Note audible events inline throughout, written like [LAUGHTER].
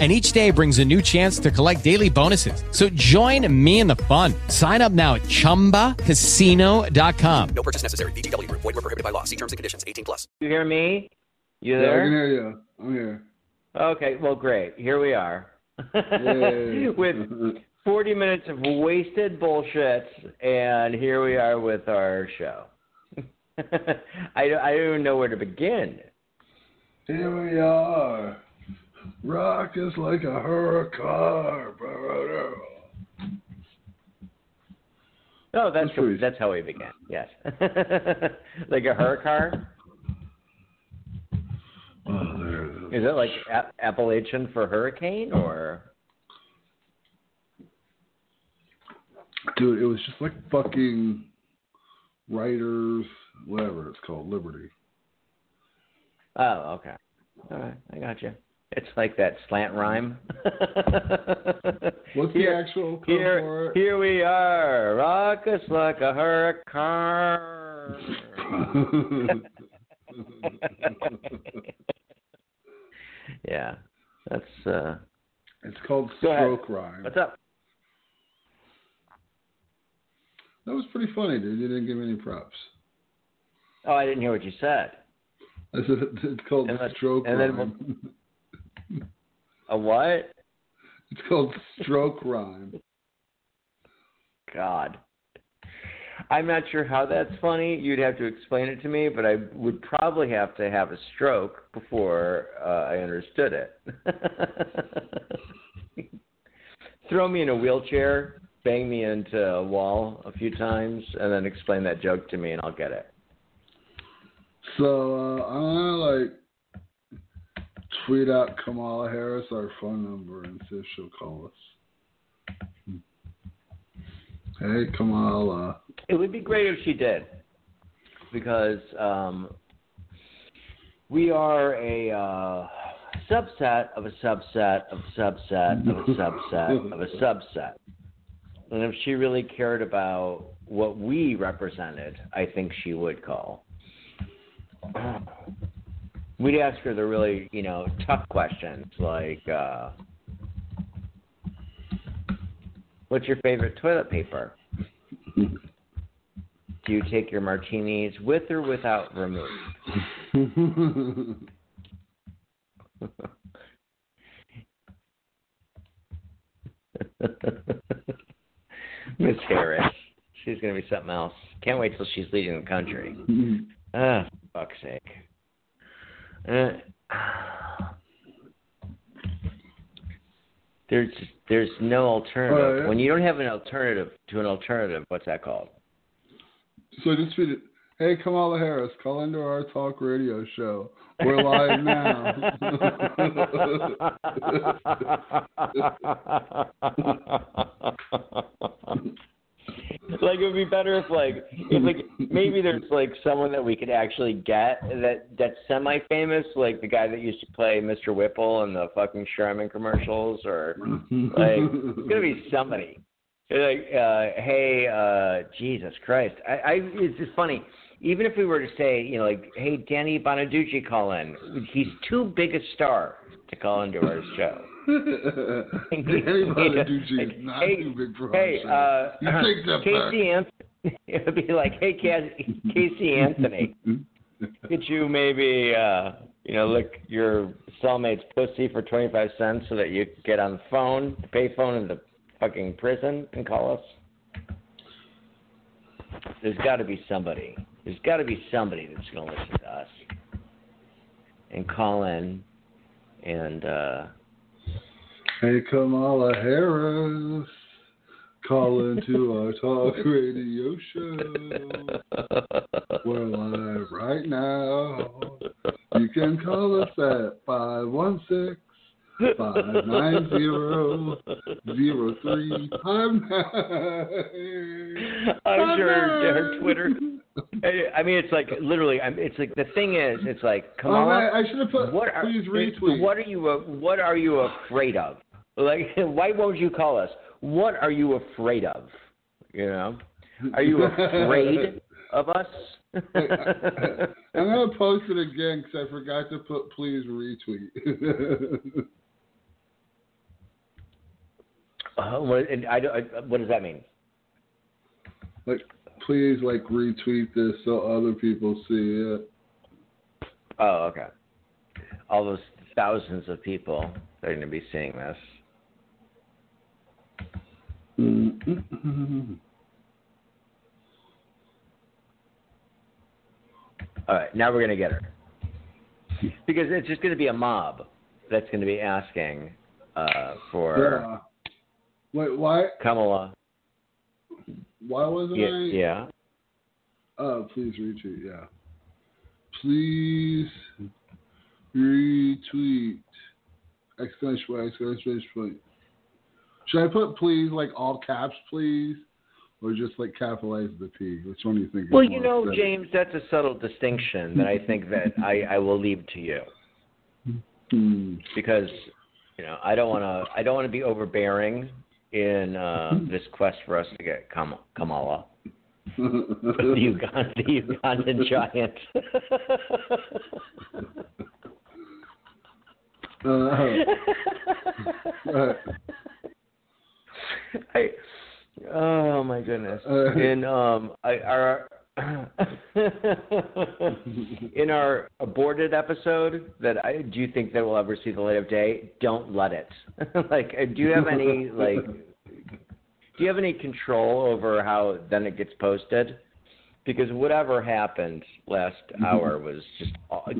and each day brings a new chance to collect daily bonuses. So join me in the fun. Sign up now at ChumbaCasino.com. No purchase necessary. VGW. Void were prohibited by law. See terms and conditions. 18 plus. You hear me? You Yeah, I can hear you. I'm here. Okay, well, great. Here we are. [LAUGHS] With 40 minutes of wasted bullshit, and here we are with our show. [LAUGHS] I, don't, I don't even know where to begin. Here we are. Rock is like a hurricane. No, oh, that's That's pretty- that's how we began. Yes, [LAUGHS] like a hurricane. Oh, there it is. Is it like a- Appalachian for hurricane, or Dude, it was just like fucking writers, whatever it's called, Liberty. oh, okay, all right, I got you. It's like that slant rhyme. What's Here- the actual code Here, for it? here we are. Rock us like a hurricane. [LAUGHS] yeah, that's. uh it's called. Stroke Rhyme. What's up? That was pretty funny, dude. You didn't give any props. Oh, I didn't hear what you said. I said it's called And Stroke and then Rhyme. [LAUGHS] A what? it's called Stroke Rhyme. God. I'm not sure how that's funny. You'd have to explain it to me, but I would probably have to have a stroke before uh, I understood it. [LAUGHS] Throw me in a wheelchair, bang me into a wall a few times, and then explain that joke to me, and I'll get it. So uh, gonna like tweet out Kamala Harris our phone number and see if she'll call us. Hey Kamala. It would be great if she did, because um, we are a uh, subset of a subset of a subset of a [LAUGHS] subset of a subset. And if she really cared about what we represented, I think she would call. We'd ask her the really, you know, tough questions like, uh, "What's your favorite toilet paper?" Do you take your martinis with or without vermouth? Miss Harris. She's going to be something else. Can't wait till she's leading the country. [LAUGHS] Ah, for fuck's sake. Uh, there's there's no alternative. Oh, yeah? When you don't have an alternative to an alternative, what's that called? so I just tweeted, Hey Kamala Harris, call into our talk radio show. We're live now. [LAUGHS] like it would be better if like if like maybe there's [LAUGHS] like someone that we could actually get that that's semi famous, like the guy that used to play Mr. Whipple in the fucking Charmin commercials or like it's gonna be somebody. Like, uh, hey, uh, Jesus Christ! I, I it's just funny. Even if we were to say, you know, like, hey, Danny Bonaduce, call in. He's too big a star to call into our show. [LAUGHS] Danny Bonaduce is [LAUGHS] not Hey, too big for hey, our uh, show. You take that Casey Anthony. [LAUGHS] It would be like, hey, Cas- Casey Anthony, could you maybe, uh, you know, lick your cellmate's pussy for twenty five cents so that you could get on the phone, the pay phone in the fucking prison, and call us? There's got to be somebody. There's got to be somebody that's going to listen to us and call in and. uh Hey Kamala Harris, call into our talk radio show. We're live right now. You can call us at 516 five nine zero zero three five nine. I'm sure their Twitter. I mean, it's like literally. I'm, it's like the thing is, it's like, Kamala, man, I should have put. what are please retweet. what are you uh, what are you afraid of? Like, [LAUGHS] why won't you call us? What are you afraid of? You know, are you afraid [LAUGHS] of us? [LAUGHS] I'm gonna post it again because I forgot to put please retweet. [LAUGHS] Uh, what, and I, I, what does that mean? like, please like retweet this so other people see it. Oh, okay. All those thousands of people are going to be seeing this. Mm-mm. All right, now we're going to get her. Because it's just going to be a mob that's going to be asking uh, for Yeah. Wait, why? Kamala. Why wasn't Yeah, I? yeah. Oh, please retweet. Yeah. Please retweet. Exclamation point! Exclamation point! Should I put please like all caps, please, or just like capitalize the P? Which one do you think? is Well, you know, aesthetic? James, that's a subtle distinction that I think that [LAUGHS] I, I will leave to you Hmm. because you know I don't want to I don't want to be overbearing in uh, [LAUGHS] this quest for us to get Kam- Kamala, [LAUGHS] the, Uganda, the Ugandan giant. uh, uh, [LAUGHS] I, oh my goodness! Uh. In um, I, our [LAUGHS] in our aborted episode, that I do you think that will ever see the light of day? Don't let it. [LAUGHS] like, uh, do you have any like? Do you have any control over how then it gets posted? Because whatever happened last hour was just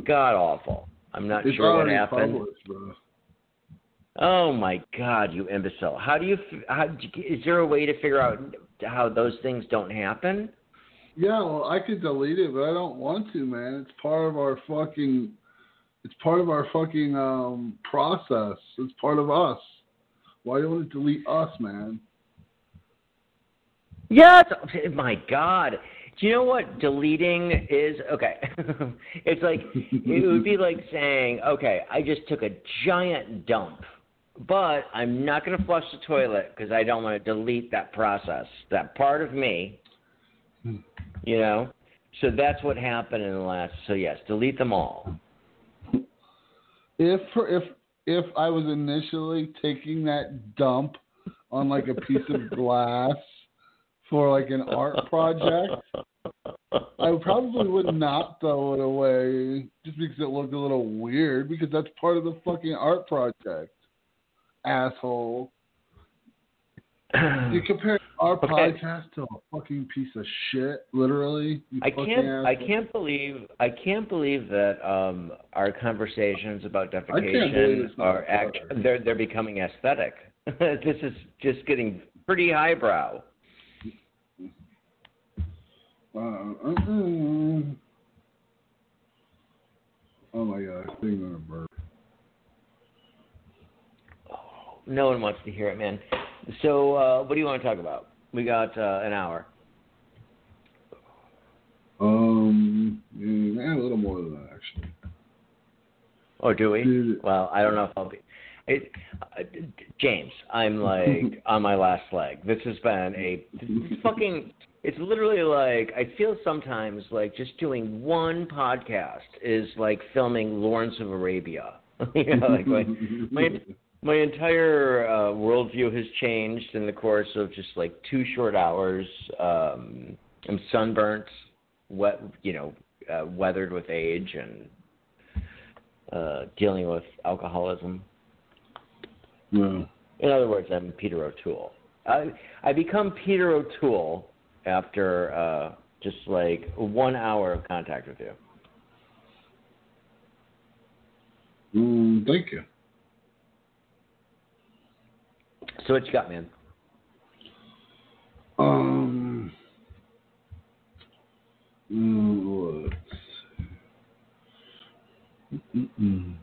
god awful. I'm not it's sure what happened. published, bro. Oh my God, you imbecile! How do you? How, is there a way to figure out how those things don't happen? Yeah, well, I could delete it, but I don't want to, man. It's part of our fucking. It's part of our fucking um process. It's part of us. Why do you want to delete us, man? Yes. My God. Do you know what deleting is? Okay. [LAUGHS] it's like it would be like saying, okay, I just took a giant dump, but I'm not going to flush the toilet because I don't want to delete that process, that part of me. Hmm. You know. So that's what happened in the last. So yes, delete them all. If if if I was initially taking that dump on like a piece of glass for like an art project, I probably would not throw it away just because it looked a little weird because that's part of the fucking art project. Asshole. [CLEARS THROAT] You compare our Okay. podcast to a fucking piece of shit, literally. I can't. I can't believe. I can't believe that um, our conversations about defecation are act, they're they're becoming aesthetic. [LAUGHS] this is just getting pretty highbrow. Uh, uh-uh. Oh my god, I'm gonna burp. No one wants to hear it, man. So, uh, what do you want to talk about? We got uh, an hour. Um, yeah, a little more than that actually. Or do we? Well, I don't know if I'll be. It, uh, James, I'm like [LAUGHS] on my last leg. This has been a fucking. It's literally like I feel sometimes like just doing one podcast is like filming Lawrence of Arabia. [LAUGHS] you know, like my my [LAUGHS] my entire uh, worldview has changed in the course of just like two short hours. Um, I'm sunburnt, wet, you know, uh, weathered with age and uh, dealing with alcoholism. No. In other words, I'm Peter O'Toole. I I become Peter O'Toole after uh, just like one hour of contact with you. Mm, thank you. So what you got, man? Um. Mm, let's Mm-mm.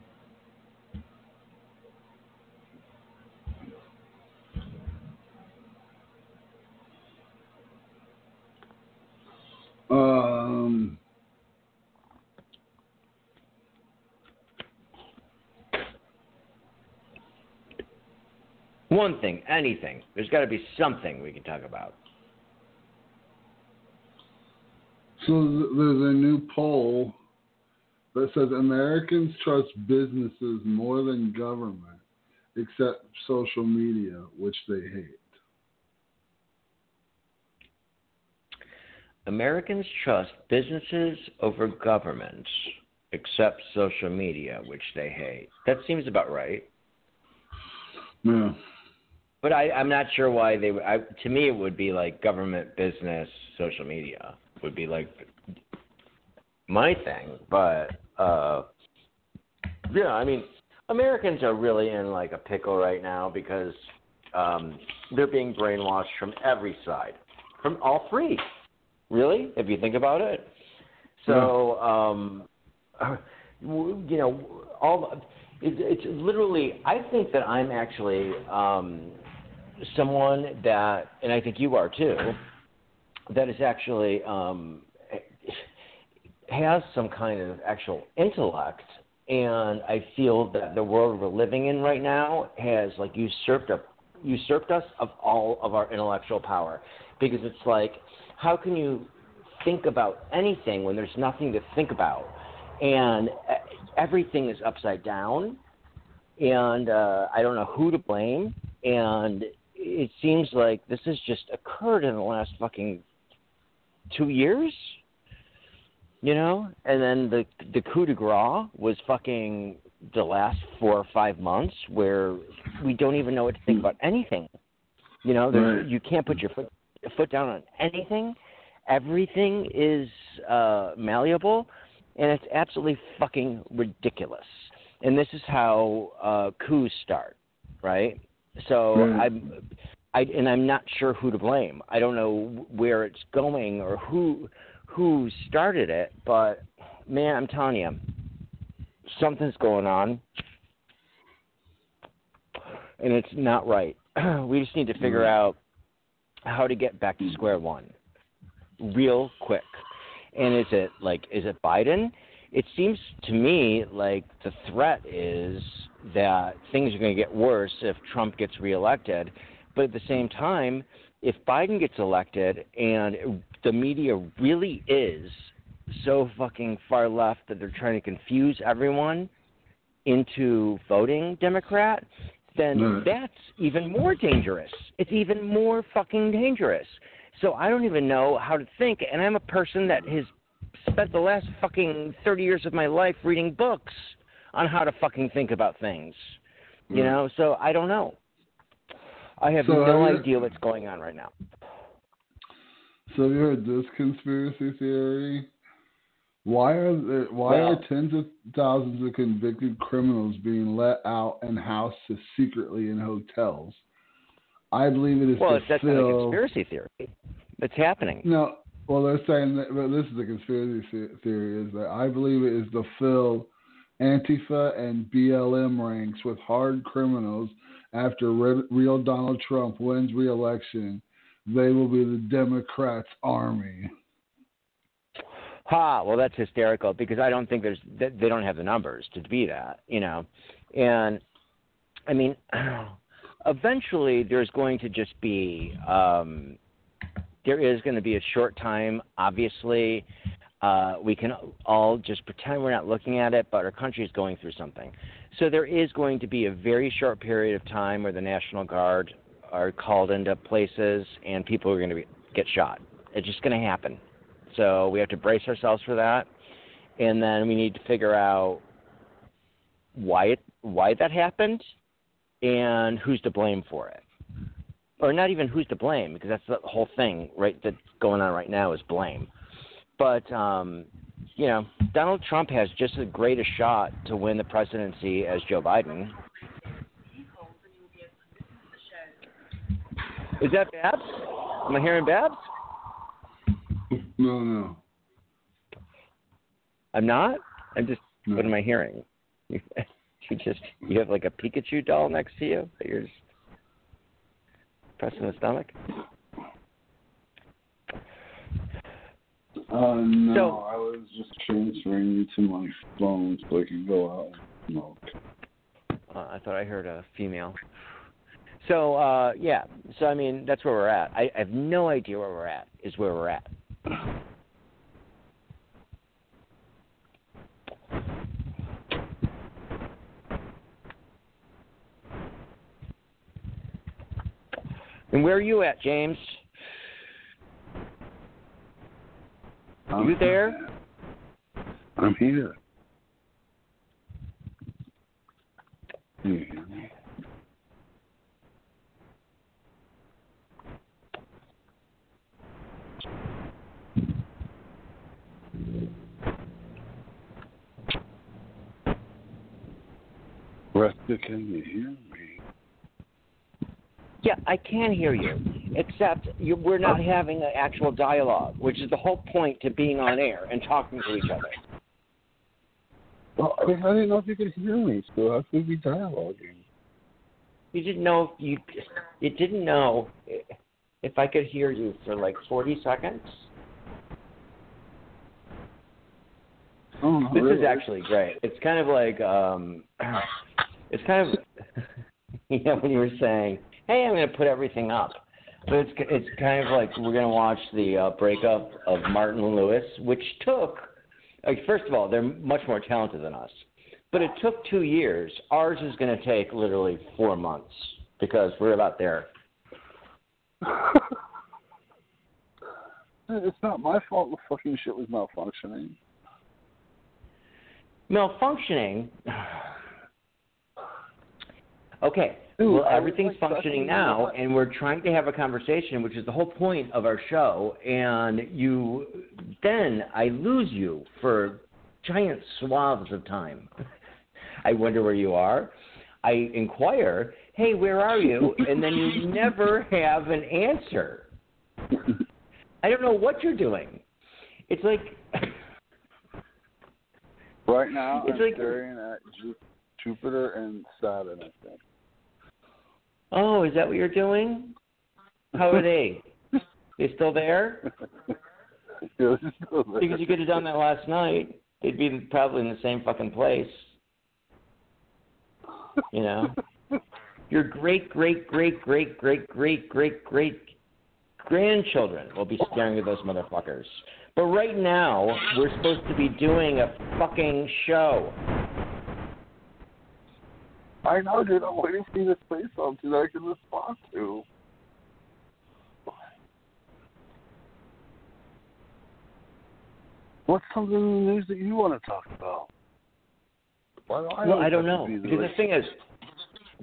Um. One thing, anything. There's got to be something we can talk about. So there's a new poll that says Americans trust businesses more than government, except social media, which they hate. Americans trust businesses over governments, except social media, which they hate. That seems about right. Yeah. But I, I'm not sure why they. would- I, to me, it would be like government, business, social media would be like my thing. But uh, yeah, I mean, Americans are really in like a pickle right now because um, they're being brainwashed from every side, from all three. Really, if you think about it. So, um, you know, all it, it's literally. I think that I'm actually um, someone that, and I think you are too, that is actually um, has some kind of actual intellect. And I feel that the world we're living in right now has like usurped up, usurped us of all of our intellectual power, because it's like, how can you think about anything when there's nothing to think about, and uh, everything is upside down, and uh, I don't know who to blame, and it seems like this has just occurred in the last fucking two years you know? And then the the coup de grace was fucking the last four or five months where we don't even know what to think about anything. You know Right. you can't put your foot foot down on anything. Everything is uh malleable and it's absolutely fucking ridiculous. And this is how uh coups start right so Right. i'm I, and I'm not sure who to blame. I don't know where it's going or who who started it, but man, I'm telling you, something's going on, and it's not right. [CLEARS THROAT] we just need to figure out how to get back to square one, real quick. And is it like is it Biden? It seems to me like the threat is that things are going to get worse if Trump gets reelected. But at the same time, if Biden gets elected and the media really is so fucking far left that they're trying to confuse everyone into voting Democrat, then Right. that's even more dangerous. It's even more fucking dangerous. So I don't even know how to think, and I'm a person that has spent the last fucking 30 years of my life reading books on how to fucking think about things. You Right. know, so I don't know. I have So no have you- idea what's going on right now. So have you heard this conspiracy theory? Why are there, why Well- are tens of thousands of convicted criminals being let out and housed secretly in hotels? I believe it is Well, to that's not a conspiracy theory, it's happening. No, well, they're saying that. But this is the conspiracy theory: is that I believe it is to fill Antifa and BLM ranks with hard criminals. After re- real Donald Trump wins re-election, they will be the Democrats' army. Ha! Well, that's hysterical because I don't think there's they don't have the numbers to be that, you know. And I mean, [CLEARS THROAT] eventually there's going to just be um, there is going to be a short time. Obviously, uh, we can all just pretend we're not looking at it, but our country is going through something. So there is going to be a very short period of time where the National Guard are called into places and people are going to be, get shot. It's just going to happen. So we have to brace ourselves for that, and then we need to figure out why it why that happened and who's to blame for it. Or not even who's to blame because that's the whole thing, right? That's going on right now is blame. But um, you know, Donald Trump has just as great a shot to win the presidency as Joe Biden. Is that Babs? Am I hearing Babs? No, no, I'm not. I'm just. no. What am I hearing? [LAUGHS] You, just you have like a Pikachu doll next to you that you're just pressing the stomach. Uh, no, So- I was just transferring you to my phone so I could go out and smoke. Uh, I thought I heard a female. So uh, yeah, so I mean that's where we're at. I, I have no idea where we're at. Is where we're at. [LAUGHS] And where are you at, James? I'm you there? I'm here. Can you hear me? Can you hear me? Yeah, I can hear you, except you, we're not having an actual dialogue, which is the whole point to being on air and talking to each other. Well, I, didn't know if you could hear me, so how could we be dialoguing? You didn't know if you you didn't know if I could hear you for like 40 seconds. Oh, This is actually great. It's kind of like um [CLEARS THROAT] it's kind of [LAUGHS] you know when you were saying, "Hey, I'm going to put everything up." But it's it's kind of like we're going to watch the uh, breakup of Martin Lewis, which took like first of all, they're much more talented than us. But it took 2 years. Ours is going to take literally 4 months because we're about there. [LAUGHS] it's not my fault the fucking shit was malfunctioning. Malfunctioning. [SIGHS] Okay. Dude, well, everything's like, functioning now, the and we're trying to have a conversation, which is the whole point of our show. And you, then I lose you for giant swaths of time. [LAUGHS] I wonder where you are. I inquire, "Hey, where are you?" [LAUGHS] And then you never have an answer. I don't know what you're doing. It's like Right now, It's I'm like- staring at Jupiter and Saturn, I think. Oh, is that what you're doing? How are they? They still there? Still there. Because you could have done that last night. They'd be probably in the same fucking place. You know? Your great, great, great, great, great, great, great, great grandchildren will be staring at those motherfuckers. But right now, we're supposed to be doing a fucking show. I know, dude. I'm waiting for you to say something that I can respond to. What's something in the news that you want to talk about? Why do I Well, I don't know. Because the thing is,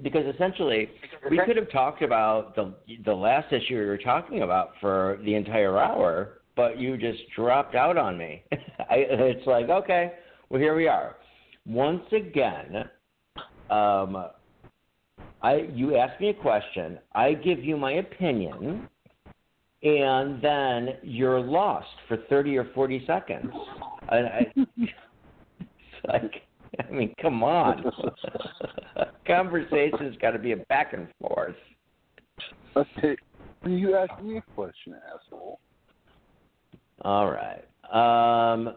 because essentially, we could have talked about the the last issue we were talking about for the entire hour, but you just dropped out on me. [LAUGHS] I, it's like, okay, well here we are. Once again, um, I you ask me a question, I give you my opinion, and then you're lost for thirty or forty seconds. And I, it's [LAUGHS] like, I mean, come on. [LAUGHS] Conversation's got to be a back and forth. Okay, you asked me a question, asshole. All right. Um,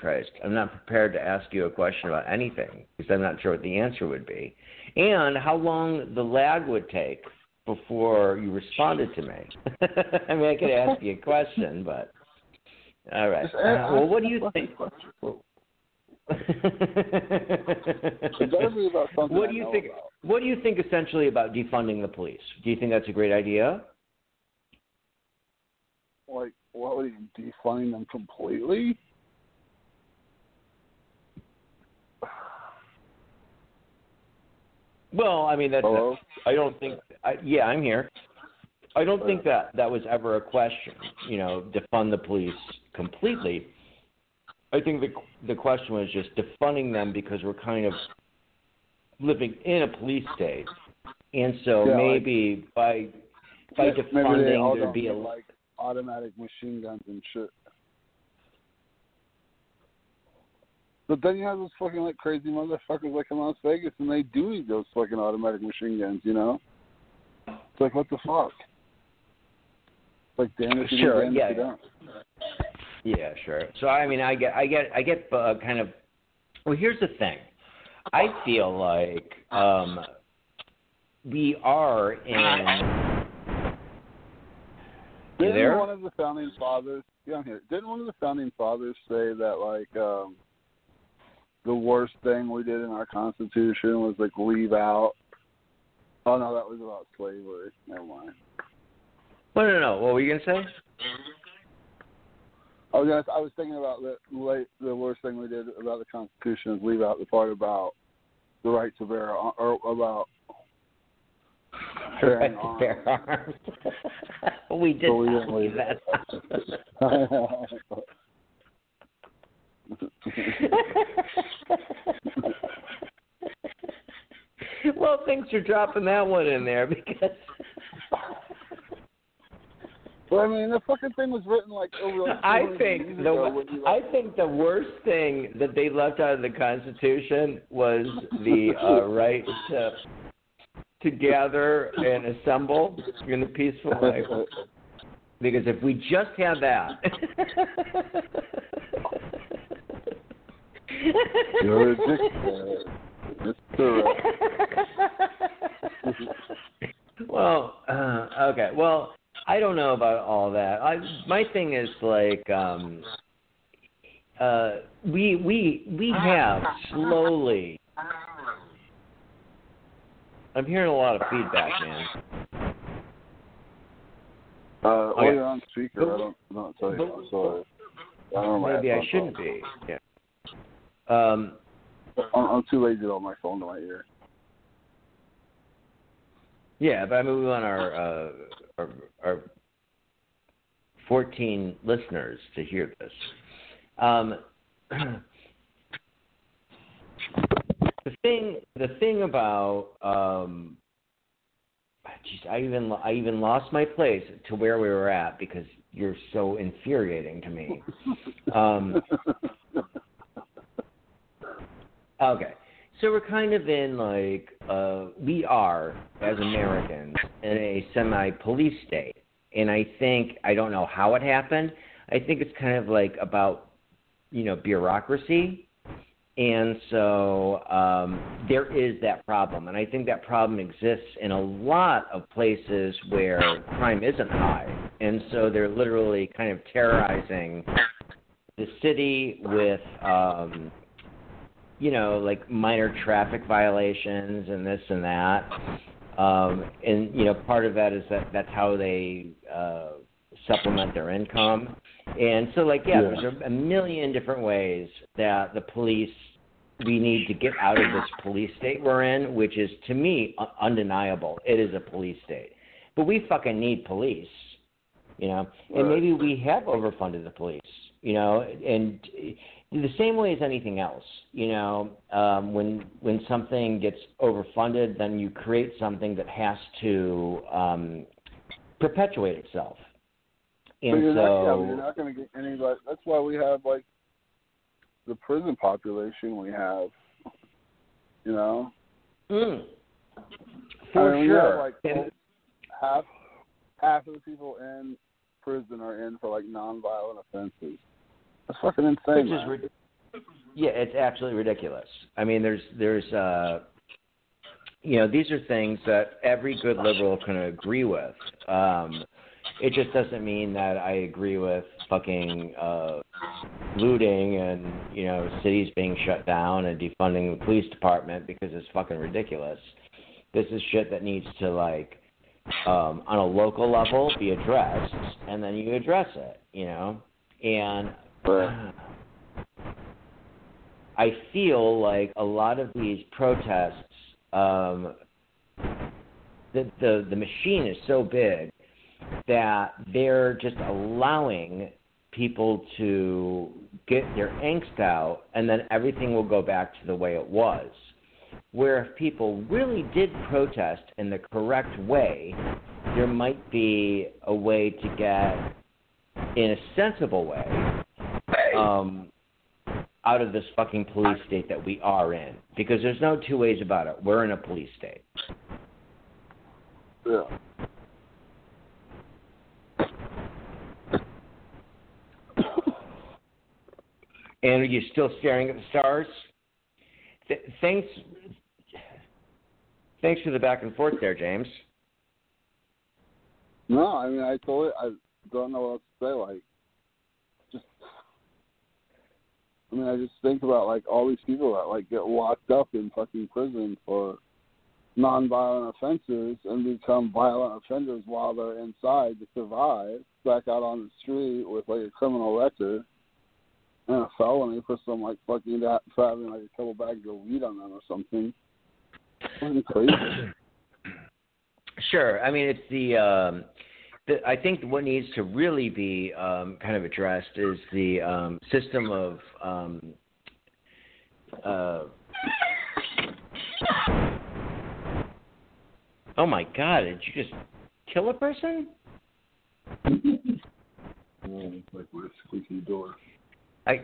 Christ. I'm not prepared to ask you a question about anything because I'm not sure what the answer would be. And how long the lag would take before you responded to me. [LAUGHS] I mean, I could ask you a question, but. All right. Uh, well, what do you think? question. [LAUGHS] It better be about something what do you think? about. What do you think essentially about defunding the police? Do you think that's a great idea? Like, what would you define them completely? Well, I mean, that's. Hello? I don't think. I, yeah, I'm here. I don't think that that was ever a question. You know, defund the police completely. I think the the question was just defunding them because we're kind of living in a police state, and so Yeah, like- maybe by by Yeah, maybe they all defunding there'd be a like automatic machine guns and shit. But then you have those fucking like crazy motherfuckers like in Las Vegas, and they do need those fucking automatic machine guns, you know? It's like what the fuck? Like damn if you do, Sure, damn yeah, if you yeah. don't. Yeah, sure. So I mean, I get, I get, I get uh, kind of. Well, here's the thing. I feel like um, we are in. Didn't there? one of the founding fathers? Yeah, I'm here. Didn't one of the founding fathers say that like um the worst thing we did in our Constitution was like leave out? Oh no, that was about slavery. Never mind. No, no, no. What were you gonna say? I was gonna, I was thinking about the late, the worst thing we did about the Constitution is leave out the part about the right to bear or about bearing Right, arms. bear arms. [LAUGHS] we did But we didn't leave that. [LAUGHS] [LAUGHS] well, thanks for dropping that one in there because. well, I mean, the fucking thing was written like over like I think years the ago when you, I think the worst thing that they left out of the Constitution was the uh, right to to gather and assemble in a peaceful way. Because if we just had that, [LAUGHS] You're ridiculous. Mr. well, uh, okay. Well, I don't know about all that. I my thing is like um uh we we we have slowly I'm hearing a lot of feedback, man. Uh, Okay. you're on speaker. I don't, I don't tell you. I'm sorry. I don't know Maybe I shouldn't be. Yeah. Um I'm, I'm too lazy to hold my phone to my ear. yeah, but I mean we want our uh our, our 14 listeners to hear this. Um [CLEARS THROAT] the thing the thing about um geez, I even I even lost my place to where we were at because you're so infuriating to me. [LAUGHS] Um Okay. So we're kind of in like uh we are as Americans in a semi police state. And I think I don't know how it happened. I think it's kind of like about you know, bureaucracy. And so um there is that problem. And I think that problem exists in a lot of places where crime isn't high. And so they're literally kind of terrorizing the city with um you know, like minor traffic violations and this and that. Um, and you know, part of that is that that's how they uh, supplement their income. And so, like, yeah, Yeah. there's a, a million different ways that the police we need to get out of this police state we're in, which is to me undeniable. It is a police state, but we fucking need police, you know. And maybe we have overfunded the police, you know, and the same way as anything else, you know, um, when when something gets overfunded, then you create something that has to um, perpetuate itself. But And you're so, not, yeah, you're not going to get any. Like, that's why we have like the prison population we have. You know, Mm. I for mean, we have, sure. like And- half half of the people in prison are in for like nonviolent offenses. That's fucking insane. which is rid- yeah, it's absolutely ridiculous. I mean, there's there's uh, you know, these are things that every good liberal can agree with. Um, it just doesn't mean that I agree with fucking uh, looting and you know cities being shut down and defunding the police department because it's fucking ridiculous. This is shit that needs to like um, on a local level be addressed, and then you address it. You know, and Right. I feel like a lot of these protests, um, the, the the machine is so big that they're just allowing people to get their angst out, and then everything will go back to the way it was. Where if people really did protest in the correct way, there might be a way to get, in a sensible way, um, out of this fucking police state that we are in. Because there's no two ways about it. We're in a police state. Yeah. And are you still staring at the stars? Th- things Thanks for the back and forth there, James. No, I mean I totally I don't know what else to say. Like, just I mean I just think about like all these people that like get locked up in fucking prison for nonviolent offenses and become violent offenders while they're inside to survive back out on the street with like a criminal record and a felony for some like fucking that for having like a couple bags of weed on them or something. Crazy. [COUGHS] Sure. I mean, it's the. Um, the I think what needs to really be um, kind of addressed is the um, system of. Um, uh, oh my God! Did you just kill a person? Like with a squeaky door. I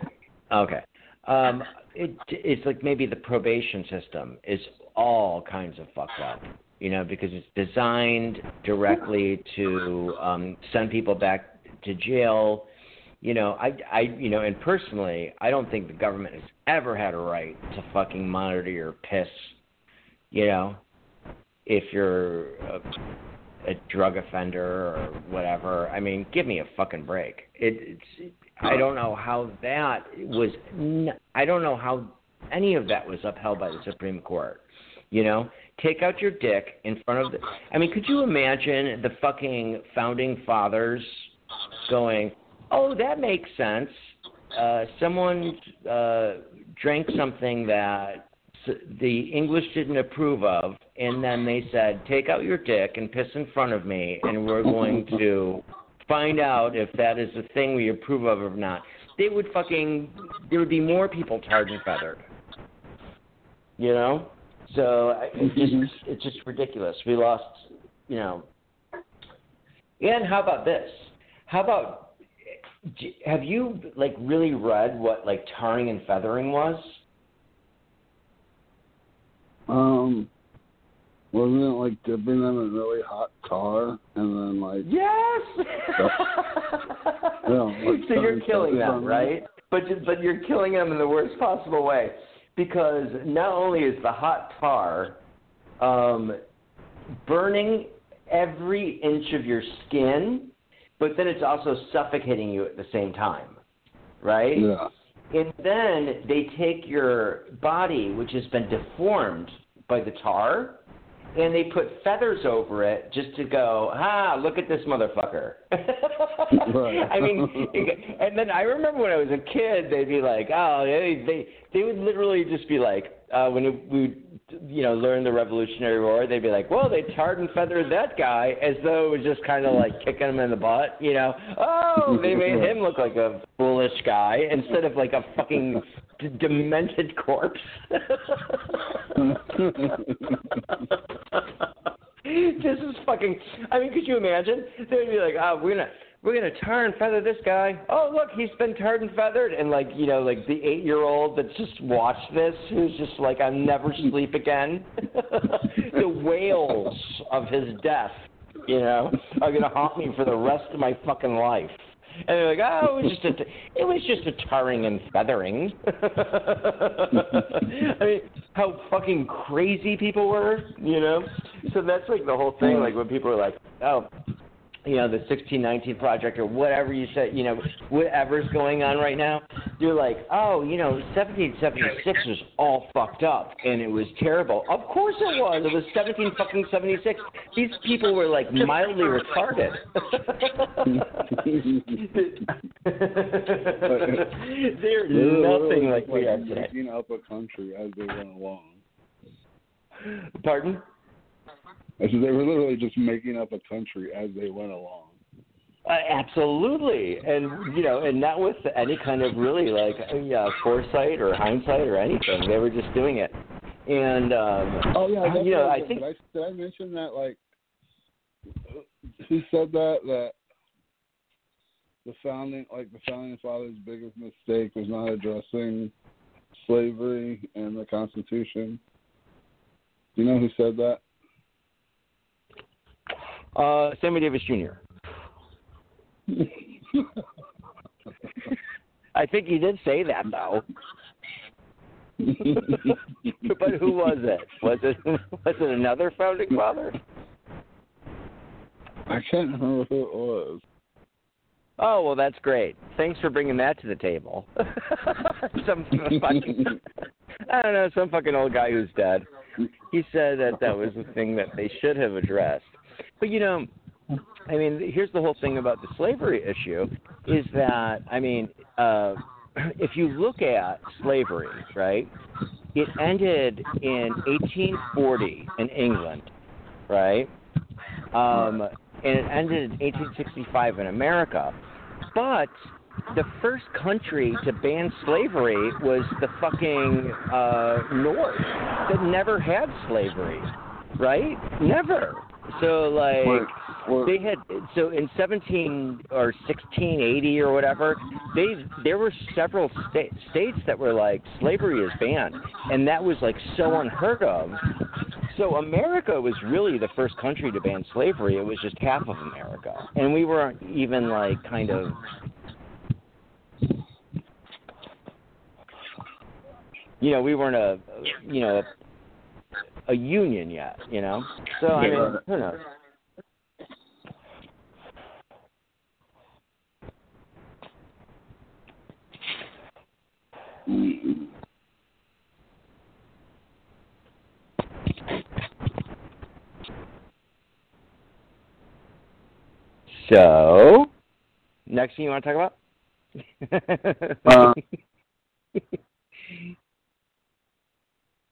okay. Um, it it's like maybe the probation system is all kinds of fucked up, you know, because it's designed directly to um, send people back to jail. You know, I I you know, and personally, I don't think the government has ever had a right to fucking monitor your piss. You know, if you're a, a drug offender or whatever. I mean, give me a fucking break. It, it's I don't know how that was. I don't know how any of that was upheld by the Supreme Court. You know, take out your dick in front of the. I mean, could you imagine the fucking founding fathers going, "Oh, that makes sense. Uh, someone uh, drank something that the English didn't approve of, and then they said, take out your dick and piss in front of me, and we're going [LAUGHS] to find out if that is a thing we approve of or not. They would fucking, there would be more people tarred and feathered. You know? So it's just, it's just ridiculous. We lost, you know. And how about this? How about, have you like really read what like tarring and feathering was? Um, wasn't it like dipping them in really hot tar and then like Yes. [LAUGHS] Like so you're killing them. right? But but you're killing them in the worst possible way because not only is the hot tar um, burning every inch of your skin, but then it's also suffocating you at the same time, right? Yeah. And then they take your body, which has been deformed by the tar, and they put feathers over it just to go, ah, look at this motherfucker. Right. [LAUGHS] I mean, and then I remember when I was a kid, they'd be like, oh, they they they would literally just be like, uh, when we you know learn the Revolutionary War, they'd be like, well, they tarred and feathered that guy as though it was just kind of like kicking him in the butt, you know? Oh, they made him look like a foolish guy instead of like a fucking d- demented corpse. [LAUGHS] this is fucking. I mean, could you imagine? They'd be like, "Oh, we're gonna we're gonna tar and feather this guy. Oh, look, he's been tarred and feathered." And like, you know, like the eight year old that's just watched this, who's just like, "I'll never sleep again." [LAUGHS] the wails of his death, you know, are gonna haunt me for the rest of my fucking life. And they're like, oh, it was just a, it was just a tarring and feathering. [LAUGHS] I mean, how fucking crazy people were, you know. So that's like the whole thing. Like when people are like, oh, you know, the 1619 project or whatever you said, you know, whatever's going on right now, you're like, oh, you know, 1776 was all fucked up and it was terrible. Of course it was. It was 17 fucking 76. These people were like mildly retarded. [LAUGHS] They're nothing like we are today. A country as they went along. Pardon? I said they were literally just making up a country as they went along. Uh, absolutely, and you know, and not with any kind of really like uh, foresight or hindsight or anything. They were just doing it, and um, Oh yeah, you know, I think Did I, did I mention that? Like, who said that? That the founding, like the founding fathers' biggest mistake was not addressing slavery and the Constitution. Do you know who said that? Uh, Sammy Davis Jr. [LAUGHS] I think he did say that though. [LAUGHS] but who was it? Was it was it another founding father? I can't remember who it was. Oh well, that's great. Thanks for bringing that to the table. [LAUGHS] some fucking, I don't know, some fucking old guy who's dead. He said that that was the thing that they should have addressed. But you know, I mean, here's the whole thing about the slavery issue: is that I mean, uh, [CLEARS THROAT] if you look at slavery, right? It ended in 1840 in England, right? Um, and it ended in 1865 in America. But the first country to ban slavery was the fucking uh, North that never had slavery, right? Never. So like they had so in 17 or 1680 or whatever they there were several sta- states that were like slavery is banned and that was like so unheard of. So america was really the first country to ban slavery. It was just half of america. And we weren't even like kind of you know we weren't a you know a, union yet you know? So i mean who knows? So, next thing you want to talk about? Uh, [LAUGHS]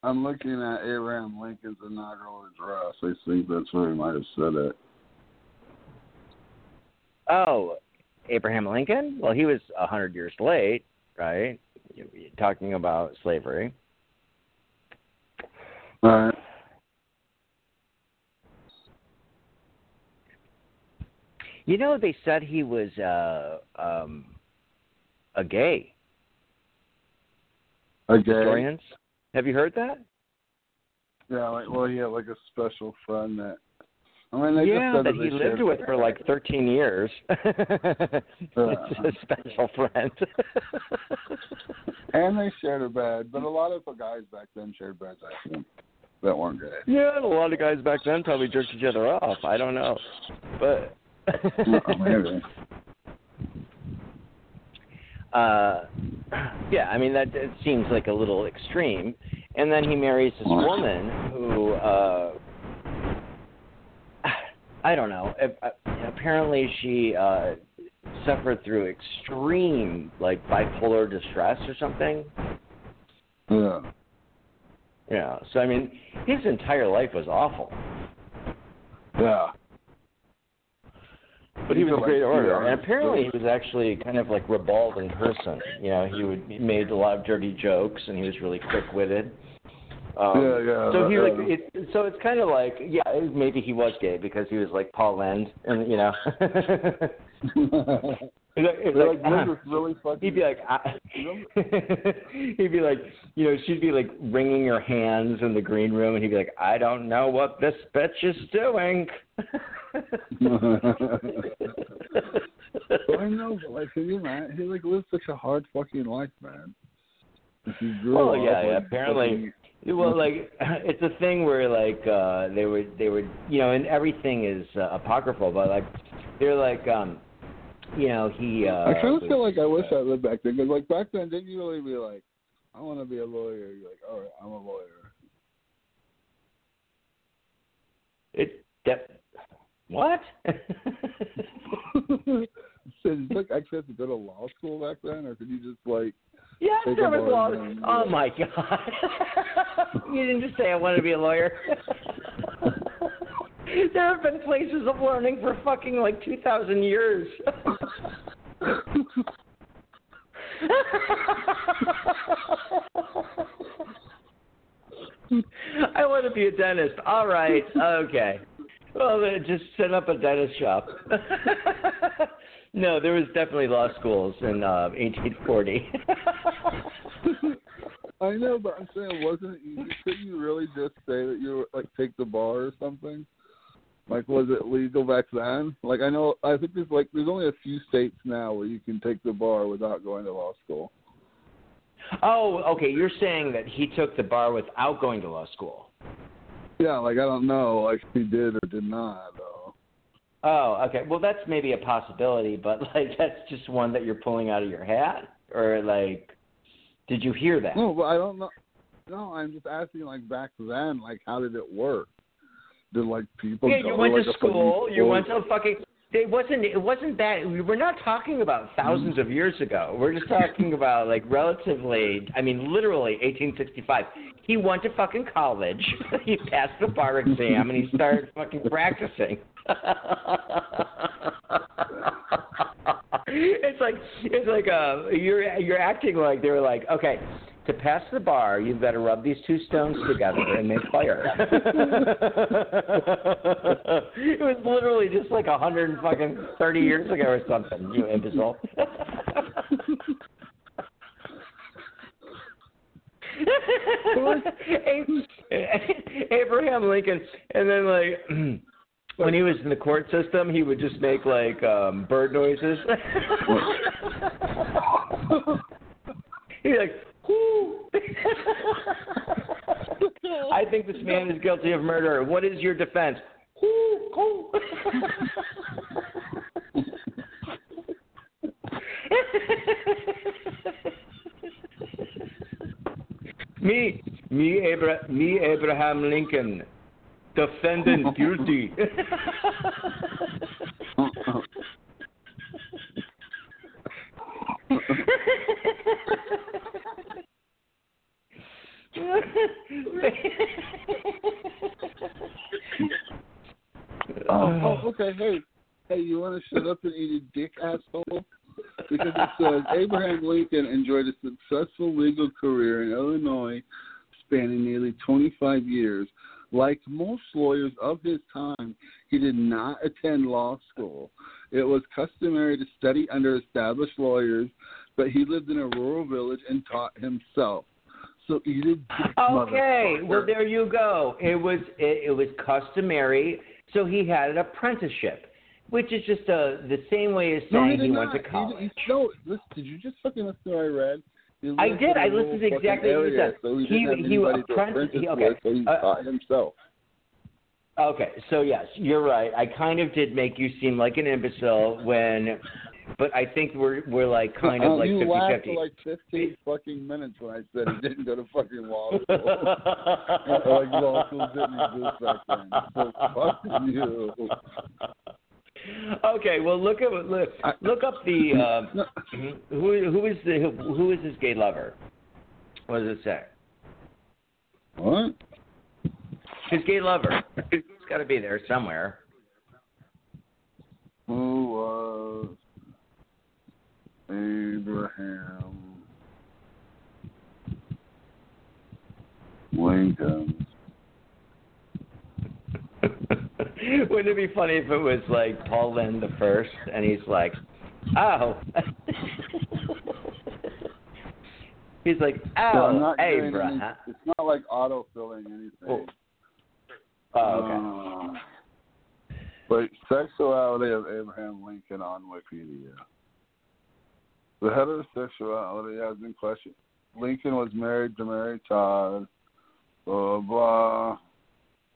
I'm looking at Abraham Lincoln's inaugural address. I think that's where he might have said it. oh, Abraham Lincoln? Well, he was a hundred years late, right? You- you're Talking about slavery. All right. You know, they said he was uh, um, a gay. Okay. Historians, have you heard that? Yeah, like well, he had like a special friend that. I mean, they yeah, just said that he lived with for like [LAUGHS] 13 years. [LAUGHS] it's a special friend. [LAUGHS] And they shared a bed, but a lot of the guys back then shared beds. I think that weren't good. yeah, a lot of guys back then probably jerked each other off. I don't know, but. Maybe. Uh [CLEARS THROAT] yeah i mean that it seems like a little extreme and then he marries this woman who uh [SIGHS] i don't know a- apparently she uh suffered through extreme like bipolar distress or something Yeah. Yeah. so i mean his entire life was awful Yeah. But he was a great orator, and apparently he was actually kind of like ribald in person. You know, he would he made a lot of dirty jokes, and he was really quick-witted. Um, Yeah, yeah, So he yeah. like it, so it's kind of like yeah, maybe he was gay because he was like Paul Lynde, and you know, [LAUGHS] [LAUGHS] It's like- like, really fucking. He'd be like, I, [LAUGHS] [LAUGHS] he'd be like, you know, she'd be like wringing her hands in the green room, and he'd be like, I don't know what this bitch is doing. I know, but like, can you imagine? He like lived such a hard fucking life, man. He Oh, yeah, yeah, like, apparently. Well, like it's a thing where like uh they were they were you know, and everything is uh, apocryphal, but like they're like um you know he. uh I kind of feel like I wish uh, I lived back then because, like, back then, didn't you really be like, I want to be a lawyer? You're like, all right, I'm a lawyer. It that what? [LAUGHS] so, did you like actually have to go to law school back then, or could you just like? yeah, there was law. Oh my god! [LAUGHS] you didn't just say I want to be a lawyer. [LAUGHS] there have been places of learning for fucking like two thousand years. I want to be a dentist. All right. Okay. Well, then just set up a dentist shop. no, there was definitely law schools in uh, 1840. I know, but I'm saying, wasn't it easy? Couldn't you really just say that you were, like take the bar or something? Like, was it legal back then? Like, I know, I think there's like there's only a few states now where you can take the bar without going to law school. Oh, okay. You're saying that he took the bar without going to law school. Yeah, like I don't know, like if he did or did not though. Oh, okay. Well, that's maybe a possibility, but [LAUGHS] like that's just one that you're pulling out of your hat, or like, did you hear that? No, but I don't know. No, I'm just asking, like back then, like how did it work? Did like people? yeah, you went to school. You went to fucking. It wasn't. It wasn't that. We're not talking about thousands of years ago. We're just talking [LAUGHS] about like relatively. I mean, literally 1865. He went to fucking college. [LAUGHS] he passed the bar exam and he started fucking practicing. [LAUGHS] it's like it's like uh you're you're acting like they were like okay to pass the bar you've got to rub these two stones together and make fire. [LAUGHS] it was literally just like a hundred and fucking thirty years ago or something. You imbecile. [LAUGHS] Abraham Lincoln, and then like [CLEARS THROAT] when he was in the court system, he would just make like um bird noises. [LAUGHS] He'd be like! [LAUGHS] [LAUGHS] I think this man is guilty of murder. What is your defense? Whoo, whoo. [LAUGHS] me, me, Abra- me, Abraham Lincoln, defendant guilty. Oh, okay. Hey, hey, you want to shut up and eat a dick, asshole? Because it says Abraham Lincoln enjoyed a successful legal career in Illinois, spanning nearly 25 years. Like most lawyers of his time, he did not attend law school. It was customary to study under established lawyers, but he lived in a rural village and taught himself. So eat a dick, Okay, well there you go. It was it, it was customary, so he had an apprenticeship, which is just uh the same way as No, saying he he went to college. He, he, no, listen, did you just fucking listen to what I read? I did. a I listened to exactly what you said. So he, He- he apprentice- apprentice he- okay. with, so he Uh, taught himself. Okay, so yes, you're right. I kind of did make you seem like an imbecile when, but I think we're we're like kind of Uh, like you fifty laughed fifty. for like 15 fucking minutes when I said he didn't go to fucking law [LAUGHS] school. like law school didn't exist back then. So fuck you. okay, well look at look, look up the [LAUGHS] uh, No, who who is the who, who is his gay lover? What does it say? what? His gay lover. It's got to be there somewhere. Who was Abraham Lincoln? [LAUGHS] Wouldn't it be funny if it was like Paul Lynde the first, and he's like, oh. [LAUGHS] he's like, oh, getting any, Abraham. it's not like auto-filling anything. Oh, Oh, okay. Uh, but sexuality of Abraham Lincoln on Wikipedia. The heterosexuality has been questioned. Lincoln was married to Mary Todd. Blah blah.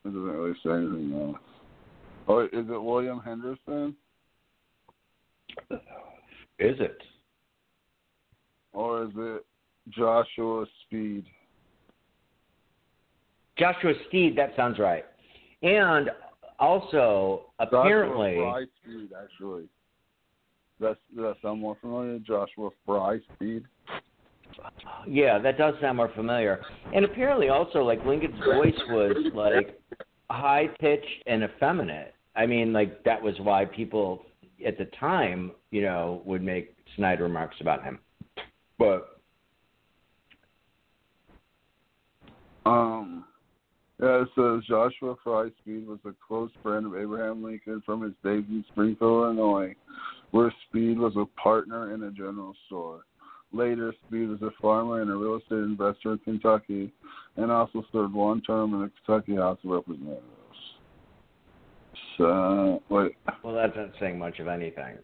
It doesn't really say anything else. Oh, is it William Henderson Is it? or is it Joshua Speed? Joshua Steed, that sounds right. And also, apparently, Joshua Speed, actually. That's does that sound more familiar? Joshua Fry Speed. yeah, that does sound more familiar. And apparently, also, like Lincoln's voice was like high pitched and effeminate. I mean, like that was why people at the time, you know, would make snide remarks about him. But Um, yeah, it says Joshua Fry Speed was a close friend of Abraham Lincoln from his days in Springfield, Illinois, where Speed was a partner in a general store. Later, Speed was a farmer and a real estate investor in Kentucky, and also served one term in the Kentucky House of Representatives. So, wait, well, that's not saying much of anything.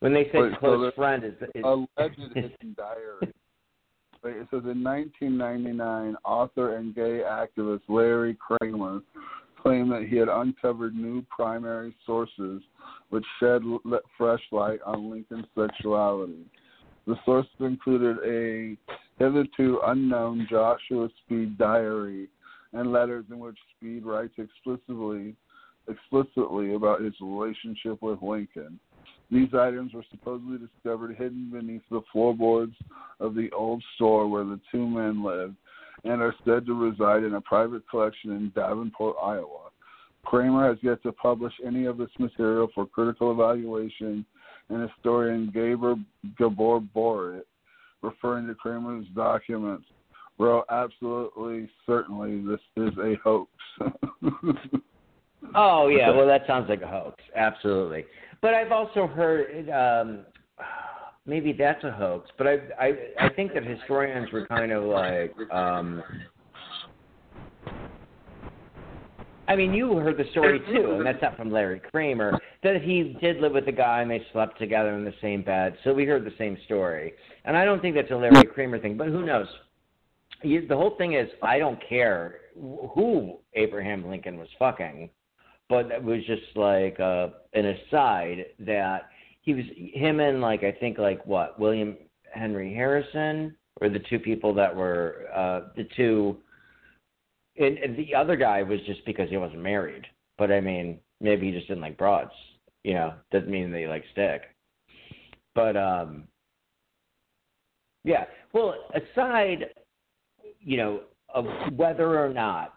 When they say Wait, so close there- friend, is, is alleged hidden [LAUGHS] diary. Wait, It says in 1999, author and gay activist Larry Kramer claimed that he had uncovered new primary sources which shed fresh light on Lincoln's sexuality. The sources included a hitherto unknown Joshua Speed diary and letters in which Speed writes explicitly explicitly about his relationship with Lincoln. These items were supposedly discovered hidden beneath the floorboards of the old store where the two men lived and are said to reside in a private collection in Davenport, Iowa. Kramer has yet to publish any of this material for critical evaluation, and historian Gabor Gabor Boritt, referring to Kramer's documents, wrote, absolutely, certainly, this is a hoax. [LAUGHS] Oh yeah, well that sounds like a hoax, absolutely. But I've also heard um, maybe that's a hoax. But I I I think that historians were kind of like. Um, I mean, you heard the story too, and that's not from Larry Kramer. That he did live with a guy and they slept together in the same bed. So we heard the same story, and I don't think that's a Larry Kramer thing. But who knows? You, the whole thing is, I don't care who Abraham Lincoln was fucking but it was just like uh, an aside that he was him and like I think like what William Henry Harrison were the two people that were uh, the two. And, and the other guy was just because he wasn't married, but I mean maybe he just didn't like broads. You know, doesn't mean they like stick. But um, yeah. Well, aside, you know, of whether or not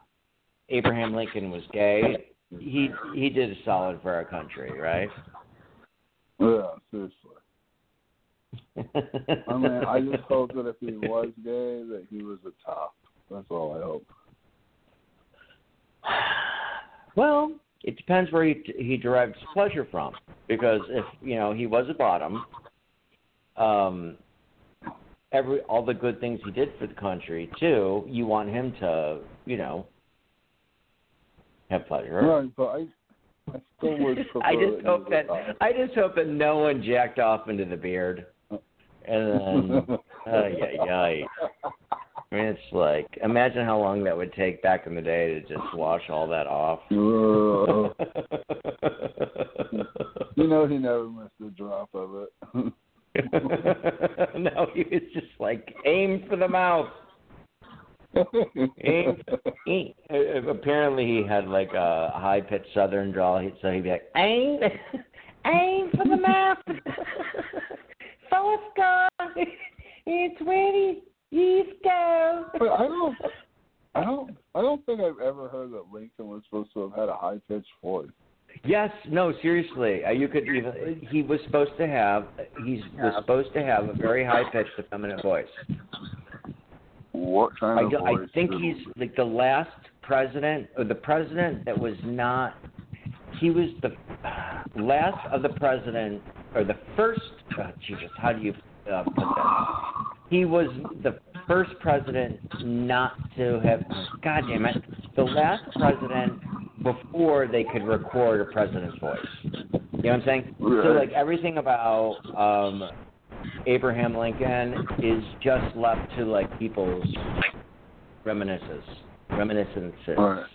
Abraham Lincoln was gay, he he did a solid for our country, right? Yeah, seriously. [LAUGHS] I mean, I just hope that if he was gay, that he was a top. That's all I hope. well, it depends where he he derives pleasure from. Because if you know he was a bottom, um, every all the good things he did for the country too, you want him to you know have pleasure. Right, but I, I still would prefer. I just hope that was a top. I just hope that no one jacked off into the beard, and then [LAUGHS] uh, yeah, yeah. I mean, it's like imagine how long that would take back in the day to just wash all that off. [LAUGHS] [LAUGHS] You know, he never missed a drop of it. no, he was just like aim for the mouth. Aim, aim. Uh, Apparently, he had like a high pitched Southern drawl, so he'd be like, "Aim, [LAUGHS] aim for the mouth, Forrest Gump, it's ready, East go." But I don't, I don't, I don't think I've ever heard that Lincoln was supposed to have had a high pitched voice. Yes, no, seriously. Uh, you could even. He was supposed to have. He was supposed to have a very high pitched, effeminate voice. What kind I, of do- I think he's like the last president, or the president that was not. He was the last of the president, or the first. Oh, Jesus, how do you uh, put that? He was the first president not to have. God damn it! The last president before they could record a president's voice. You know what I'm saying? So like everything about um Abraham Lincoln is just left to like people's reminiscences. Reminiscences. Right.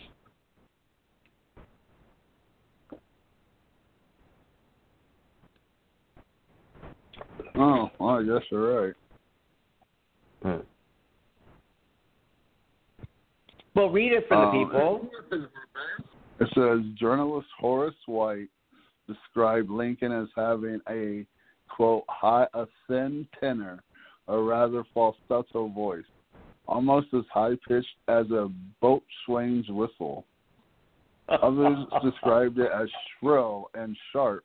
Oh, I guess you're right. Hmm. Well, read it for the Um, people. It says journalist Horace White described Lincoln as having a quote high a thin tenor, a rather falsetto voice, almost as high pitched as a boat swing's whistle. Others [LAUGHS] described it as shrill and sharp,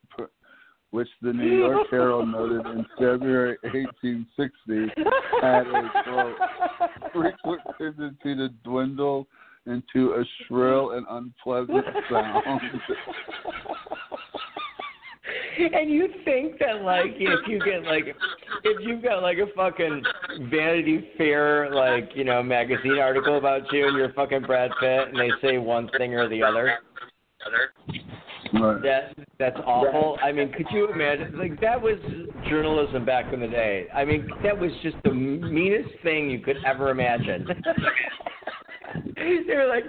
which the New York Herald noted in February 1860 had a quote frequent tendency to dwindle into a shrill and unpleasant sound. [LAUGHS] [LAUGHS] and you think that like if you get like if you've got like a fucking Vanity Fair like you know magazine article about you and you're fucking Brad Pitt and they say one thing or the other right. that That's awful. I mean, could you imagine? Like that was journalism back in the day. I mean, that was just the meanest thing you could ever imagine. [LAUGHS] [LAUGHS] they were like,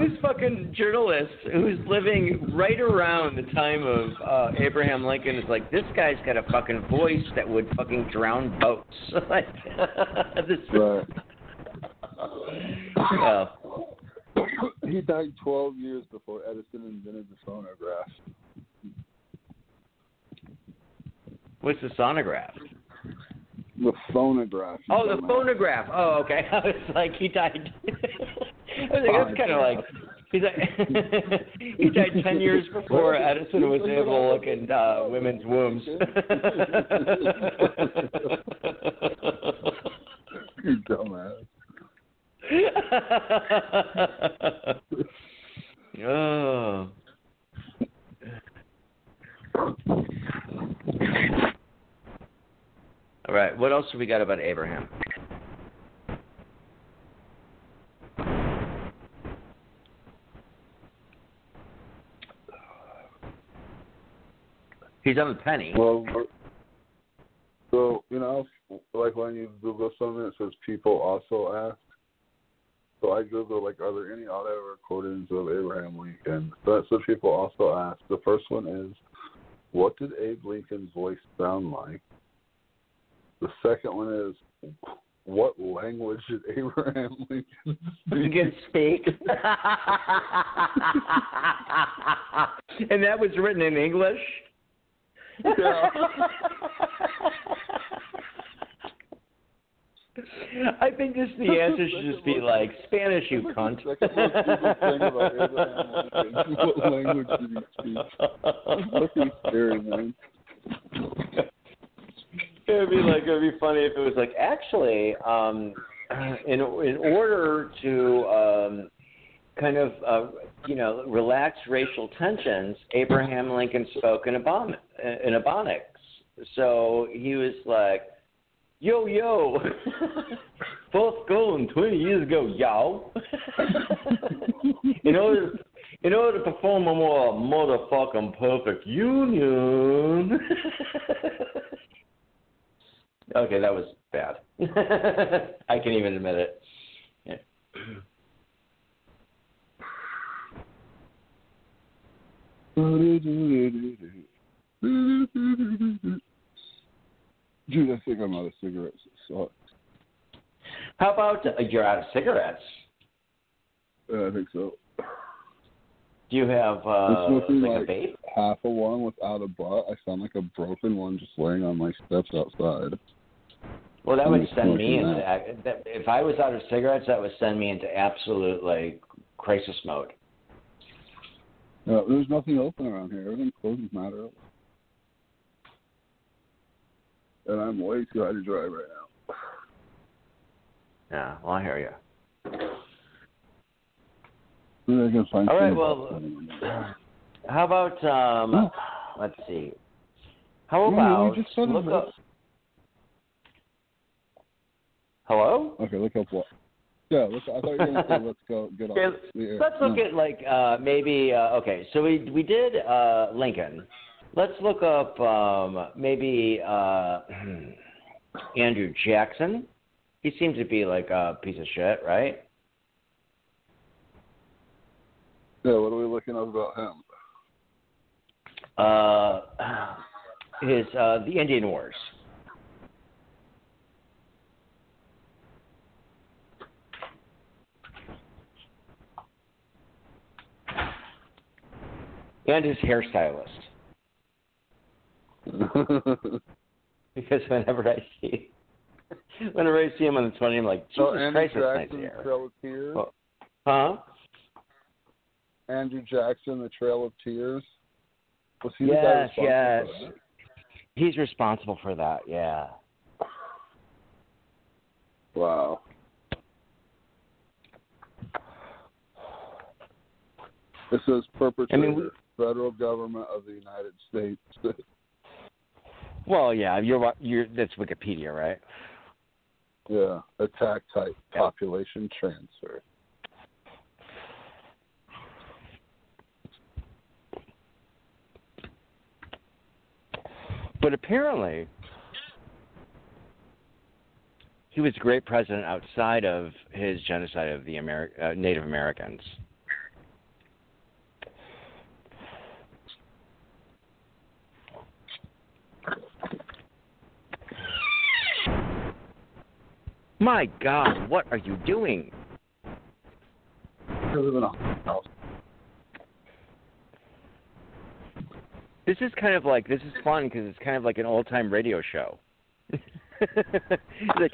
this fucking journalist who's living right around the time of uh, Abraham Lincoln is like, this guy's got a fucking voice that would fucking drown boats. [LAUGHS] like, [LAUGHS] this. Right. Yeah. [COUGHS] he died 12 years before Edison invented the phonograph. What's the sonograph? The phonograph. Oh, the phonograph. Oh, okay. [LAUGHS] I was like, he died. [LAUGHS] I was like, that's kind of like. He's like, [LAUGHS] he died ten years before Edison was able to look in uh, women's wombs. you dumbass. oh. All right. What else have we got about Abraham? He's on the penny. Well, so you know, like when you Google something, it says people also ask. So I Google like, are there any audio recordings of Abraham Lincoln? That's what people also ask. The first one is, what did Abe Lincoln's voice sound like? The second one is, what language did Abraham [LAUGHS] Lincoln speak? can speak. [LAUGHS] and that was written in English? Yeah. I think just the answer should just be like Spanish, you cunt. Second most thing about Abraham Lincoln. [LAUGHS] What language did he speak? Fucking scary, man. It'd be like it'd be funny if it was like actually, um, [CLEARS THROAT] in in order to um, kind of uh, you know relax racial tensions, Abraham Lincoln spoke in Ebon in Ebonics. So he was like, "Yo yo, [LAUGHS] fourth goal twenty years ago, y'all." [LAUGHS] in order in order to perform a more motherfucking perfect union. [LAUGHS] okay, that was bad. [LAUGHS] I can even admit it. Yeah. [COUGHS] Dude, I think I'm out of cigarettes. So, How about uh, you're out of cigarettes? yeah, I think so. Do you have uh, like, like a vape? half a one without a butt. I sound like a broken one just laying on my steps outside. Well, that I'm would send me into that. that, if I was out of cigarettes, that would send me into absolute like crisis mode. Yeah, there's nothing open around here. Everything closes matter early. And I'm way too high to drive right now. Yeah, well, I hear you. Maybe I can find All right, well. [SIGHS] How about um? Let's see. How Yeah, about said look up? Hello. Okay, look up what. Yeah, look, I thought you were going to say let's go get off [LAUGHS] Okay, let's look No. at like uh maybe uh okay, so we we did uh Lincoln. Let's look up um maybe uh [CLEARS THROAT] Andrew Jackson. He seems to be like a piece of shit, right? Yeah, what are we looking up about him? Uh [SIGHS] his uh the Indian Wars. And his hairstylist. [LAUGHS] Because whenever I see whenever I see him on the twenty I'm like, Jesus so Andrew Christ, that's nice hair. Trail of Tears. Oh. Huh? Andrew Jackson, The Trail of Tears. Was he the guy Yes, responsible yes. He's responsible for that, yeah. Wow. It says perpetrator, I mean, we- federal government of the United States. [LAUGHS] Well, yeah, you're you're that's Wikipedia, right? yeah, attack type, Yeah. population transfer. But apparently, he was a great president outside of his genocide of the Ameri- uh, Native Americans. My God, what are you doing? I live in a house. This is kind of like this is fun because it's kind of like an old time radio show. it's [LAUGHS] like,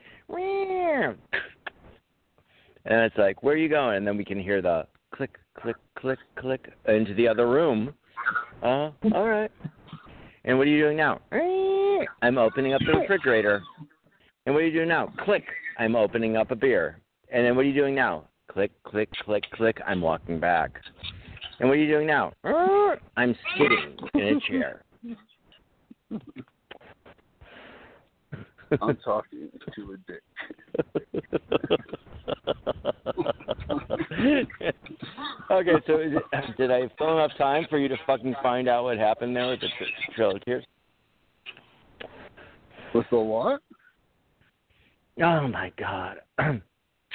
and it's like, where are you going? And then we can hear the click, click, click, click into the other room. Uh, all right. And what are you doing now? [LAUGHS] I'm opening up the refrigerator. And what are you doing now? Click. I'm opening up a beer. And then what are you doing now? Click, click, click, click. I'm walking back. And what are you doing now? I'm sitting in a chair. I'm talking to a dick. okay, so is it, did I fill enough time for you to fucking find out what happened there with the tr- Trail of Tears? With the what? Oh my god. [CLEARS THROAT]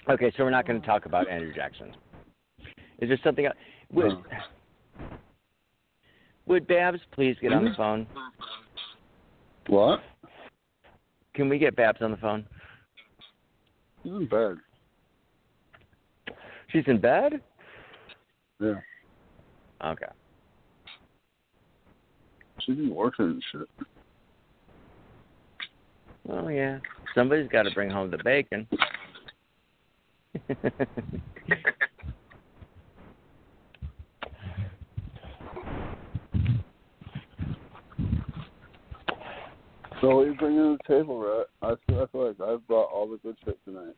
okay, so we're not going to talk about Andrew Jackson. Is there something else? Would, No. would Babs please get on the mm-hmm. phone? What? Can we get Babs on the phone? She's in bed. She's in bed? Yeah. Okay. She's been working and shit. Oh yeah. Somebody's got to bring home the bacon. [LAUGHS] So what are you bringing to the table, Rhett? I feel, I feel like I've brought all the good shit tonight.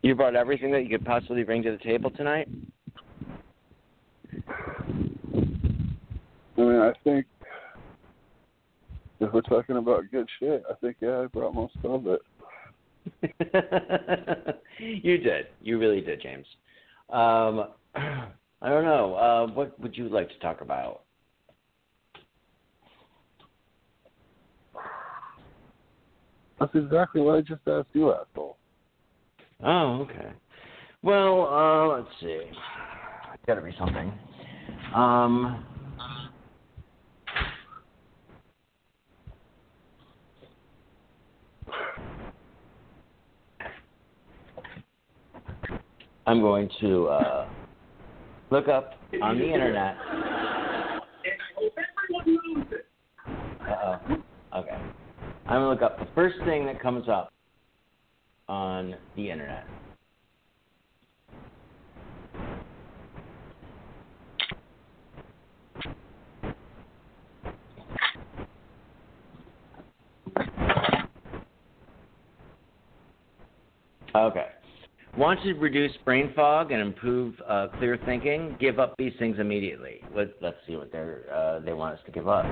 you brought everything that you could possibly bring to the table tonight? I mean, I think if we're talking about good shit, I think yeah, I brought most of it. [LAUGHS] you did. You really did, James. Um, [CLEARS THROAT] I don't know. Uh, what would you like to talk about? That's exactly what I just asked you, asshole. Oh, okay. Well, uh, let's see. It's got to be something. Um, I'm going to uh, look up on the internet. [LAUGHS] Uh-oh. Okay. I'm going to look up the first thing that comes up on the internet. Okay. Want to reduce brain fog and improve uh, clear thinking? Give up these things immediately. Let, let's see what they're, uh, they want us to give up.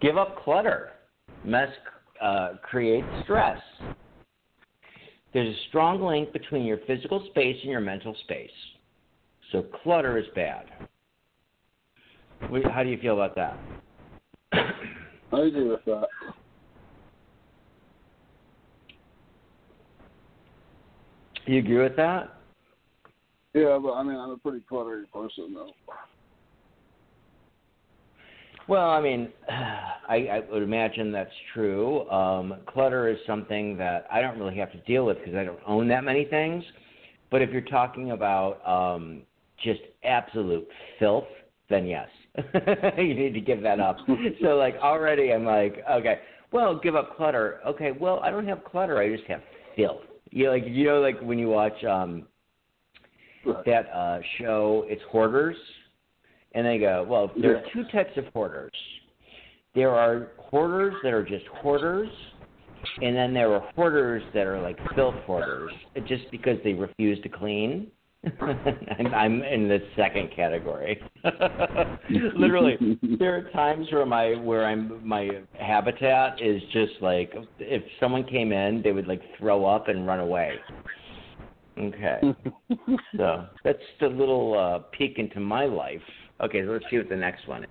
Give up clutter. Mess uh, creates stress. There's a strong link between your physical space and your mental space. So clutter is bad. How do you feel about that? I agree with that. You agree with that? Yeah, but I mean, I'm a pretty cluttery person, though. Well, I mean, [SIGHS] I, I would imagine that's true. Um, clutter is something that I don't really have to deal with because I don't own that many things. But if you're talking about um, just absolute filth, then yes, [LAUGHS] you need to give that up. [LAUGHS] so, like, already I'm like, okay, well, give up clutter. Okay, well, I don't have clutter. I just have filth. You know, like you know, like when you watch um, that uh, show, it's Hoarders, and they go, well, there are two types of hoarders. There are hoarders that are just hoarders, and then there are hoarders that are like filth hoarders, just because they refuse to clean. [LAUGHS] I'm, I'm in the second category. [LAUGHS] Literally, there are times where my where I'm my habitat is just like if someone came in, they would like throw up and run away. Okay. [LAUGHS] So that's just a little uh, peek into my life. Okay, so let's see what the next one is.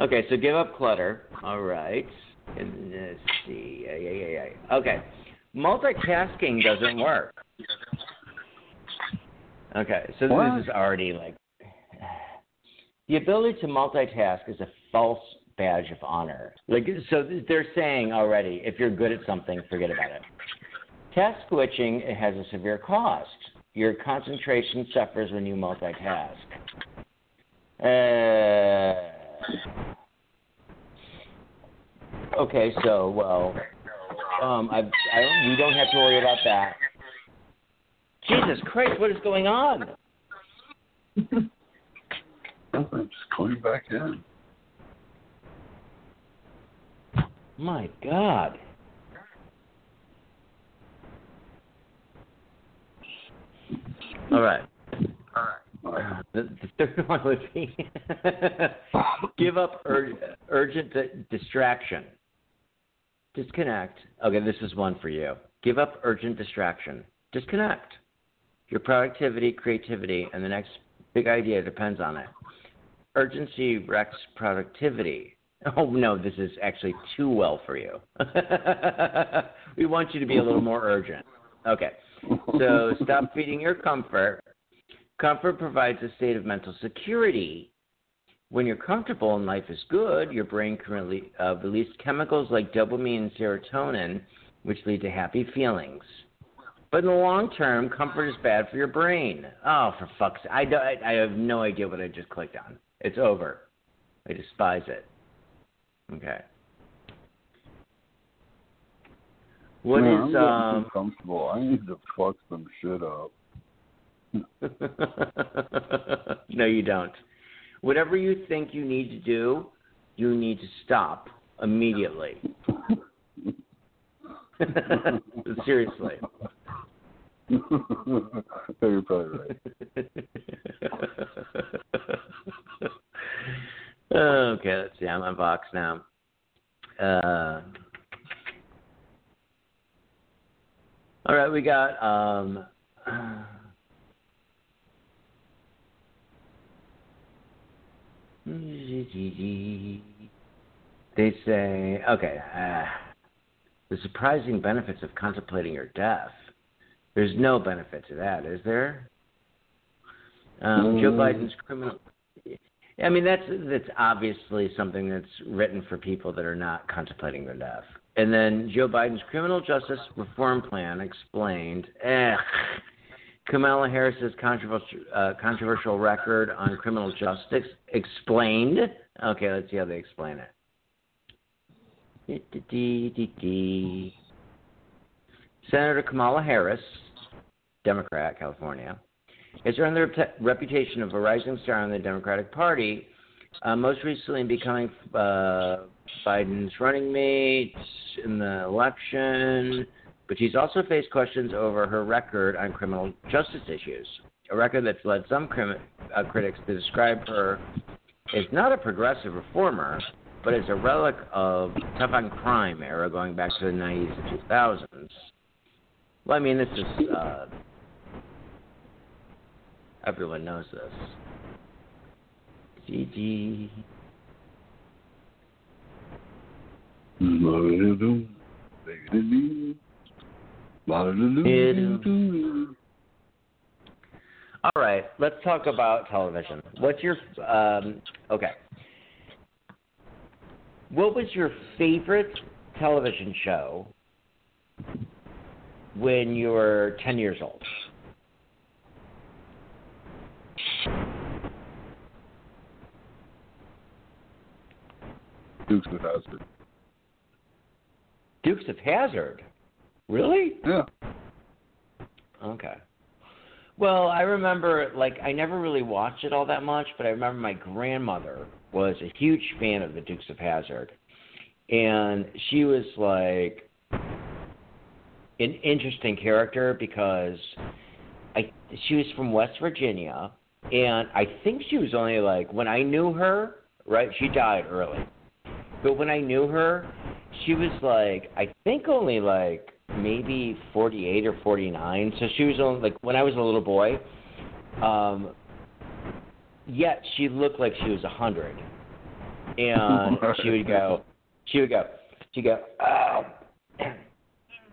Okay, so give up clutter. All right. And let's see. Yeah, yeah, yeah, yeah. Okay. Multitasking doesn't work. Okay, so What? this is already like the ability to multitask is a false badge of honor. Like so they're saying already if you're good at something, forget about it. Task switching it has a severe cost. Your concentration suffers when you multitask. Uh, okay, so well, um, I, I don't, we don't have to worry about that. Jesus Christ, what is going on? I'm just going back in. My God. All right. The, third one would be give up ur- urgent di- distraction. Disconnect. Okay, this is one for you. Give up urgent distraction. Disconnect. Your productivity, creativity, and the next big idea depends on it. Urgency wrecks productivity. Oh no, this is actually too well for you. [LAUGHS] we want you to be a little more urgent. Okay. So stop feeding your comfort. Comfort provides a state of mental security. When you're comfortable and life is good, your brain can rele- uh, release chemicals like dopamine and serotonin, which lead to happy feelings. But in the long term, comfort is bad for your brain. Oh, for fuck's sake. I, don't- I, I have no idea what I just clicked on. It's over. I despise it. Okay. What Man, is I'm um comfortable. I need to fuck some shit up. [LAUGHS] no, you don't. Whatever you think you need to do, you need to stop immediately. [LAUGHS] Seriously. [LAUGHS] You're probably right. okay, let's see. I'm on Vox now. Uh, all right, we got um, they say okay. Uh, the surprising benefits of contemplating your death. There's no benefit to that, is there? Um, Joe Mm. Biden's criminal. I mean, that's that's obviously something that's written for people that are not contemplating their death. And then Joe Biden's criminal justice reform plan explained. Eh, Kamala Harris's controversial uh, controversial record on criminal justice explained. Okay, let's see how they explain it. Senator Kamala Harris, Democrat, California, has earned the rep- reputation of a rising star in the Democratic Party, uh, most recently becoming uh, Biden's running mate in the election. But she's also faced questions over her record on criminal justice issues, a record that's led some crim- uh, critics to describe her as not a progressive reformer, but as a relic of tough on crime era going back to the 90s and 2000s. Well, I mean, this is. Uh, everyone knows this. GG. All right, let's talk about television. What's your um, okay? What was your favorite television show when you were ten years old? Dukes of Hazzard. Dukes of Hazzard. Really? Yeah. Okay. Well, I remember, like, I never really watched it all that much, but I remember my grandmother was a huge fan of the Dukes of Hazzard, and she was like an interesting character because I she was from West Virginia, and I think she was only like when I knew her, right? She died early, but when I knew her, she was like I think only like maybe 48 or 49. So she was only like when I was a little boy. Um, yet she looked like she was a hundred, and [LAUGHS] she would go, she would go, she'd go, oh, [CLEARS THROAT]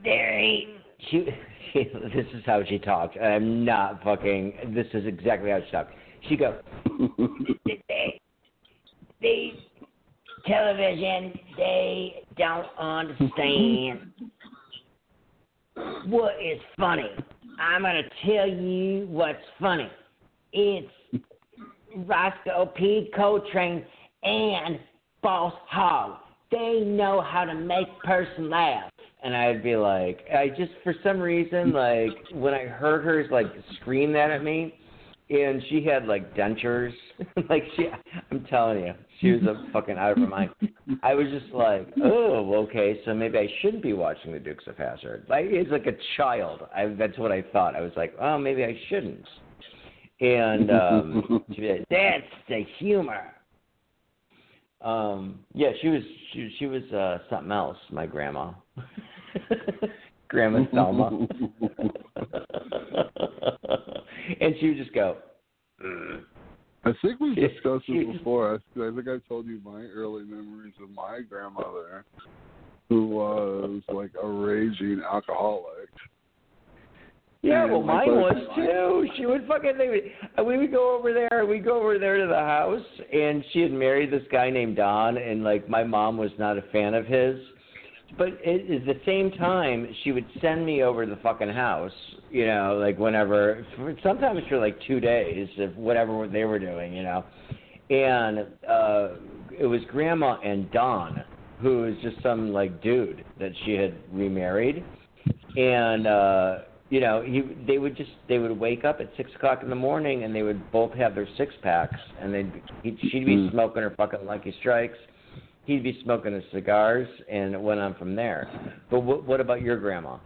Derry. She, she, [LAUGHS] this is how she talked. I'm not fucking. This is exactly how she talked. She go, [LAUGHS] they, they television, they don't understand what is funny. I'm gonna tell you what's funny. It's Roscoe P. Coltrane and Boss Hogg. They know how to make person laugh. And I'd be like, I just for some reason like when I heard her like scream that at me, and she had like dentures, [LAUGHS] like she, I'm telling you, she was a fucking out of her mind. I was just like, oh, okay, so maybe I shouldn't be watching the Dukes of Hazzard. Like it's like a child. I that's what I thought. I was like, oh, maybe I shouldn't. And um, she'd be like, that's the humor. Um, yeah, she was she she was uh, something else. My grandma, [LAUGHS] Grandma Selma, [LAUGHS] [LAUGHS] and she would just go. "Mm." I think we've discussed this before. I, think I told you my early memories of my grandmother, who was like a raging alcoholic. Yeah, well, mine was too. She would fucking. Uh, we would go over there. We'd go over there to the house, and she had married this guy named Don, and like my mom was not a fan of his. But at, at the same time, she would send me over to the fucking house. You know, like whenever, for, sometimes for like two days, of whatever they were doing. You know, and uh it was Grandma and Don, who was just some like dude that she had remarried, and. uh you know, he they would just they would wake up at six o'clock in the morning and they would both have their six packs and they'd he'd, she'd be Mm. smoking her fucking Lucky Strikes, he'd be smoking his cigars and it went on from there. But what what about your grandma?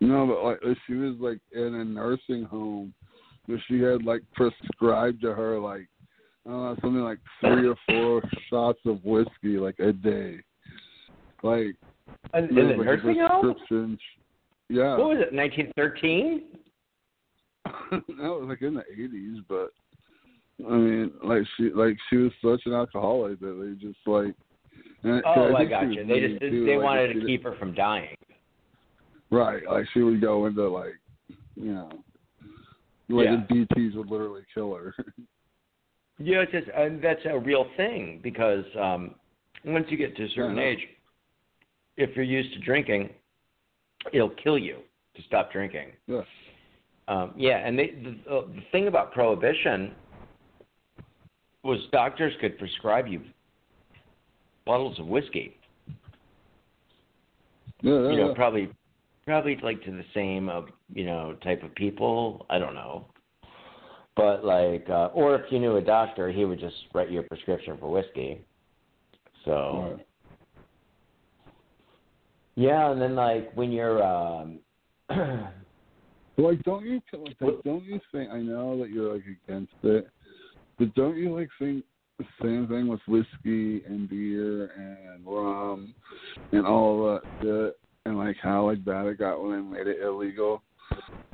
No, but like she was like in a nursing home, but she had like prescribed to her like I don't know something like three or four shots of whiskey like a day. Like In, in there the was, like, a nursing home? Yeah, What was it? Nineteen thirteen? [LAUGHS] that was like in the eighties, but I mean, like she like she was such an alcoholic that they just like. and- Oh, I think got you. They just too, they like, wanted to keep her from dying. Right, like she would go into like, you know, like Yeah. the DTs would literally kill her. [LAUGHS] Yeah, it's just and that's a real thing because um once you get to a certain age, if you're used to drinking, it'll kill you to stop drinking. yeah. Um, yeah, and they, the, the thing about prohibition was doctors could prescribe you bottles of whiskey. Yeah, yeah, You know, yeah. probably, probably like to the same of you know type of people. I don't know, but like, uh, or if you knew a doctor, he would just write you a prescription for whiskey. So. Right. Yeah, and then like when you're um [CLEARS THROAT] Like, don't you like, don't you think? I know that you're like against it, but don't you like think the same thing with whiskey and beer and rum and all that shit, and like how like bad it got when they made it illegal?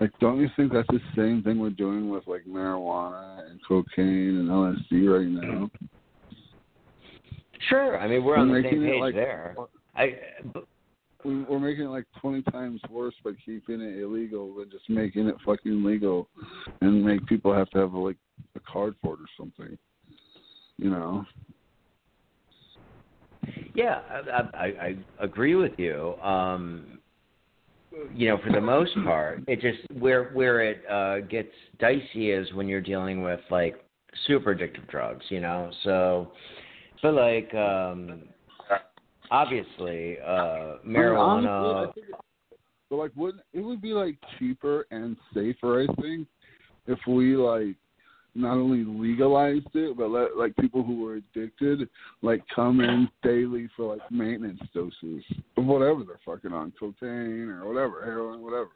Like, don't you think that's the same thing we're doing with like marijuana and cocaine and LSD right now? Sure, I mean we're on We're the same page like- there. I We're making it like twenty times worse by keeping it illegal than just making it fucking legal, and make people have to have like a card for it or something. You know. yeah, I, I I agree with you. Um you know, for the most part, it just where where it uh gets dicey is when you're dealing with like super addictive drugs, you know. So but like um obviously uh I mean, marijuana honestly, I but like, wouldn't it would be like cheaper and safer? I think if we like not only legalized it, but let like people who were addicted like come in daily for like maintenance doses of whatever they're fucking on, cocaine or whatever, heroin, whatever.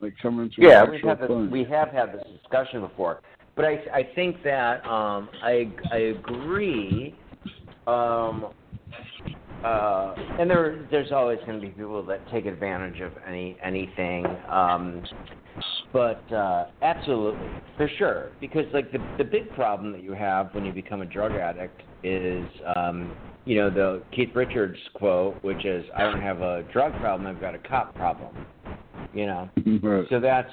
Like come into Yeah, had this, we have had this discussion before, but I I think that um, I I agree. Um, uh, and there there's always going to be people that take advantage of any anything. Um, but uh, absolutely, for sure, because like the the big problem that you have when you become a drug addict is, um, you know, the Keith Richards quote, which is, "I don't have a drug problem, I've got a cop problem." You know, [LAUGHS] Right. so that's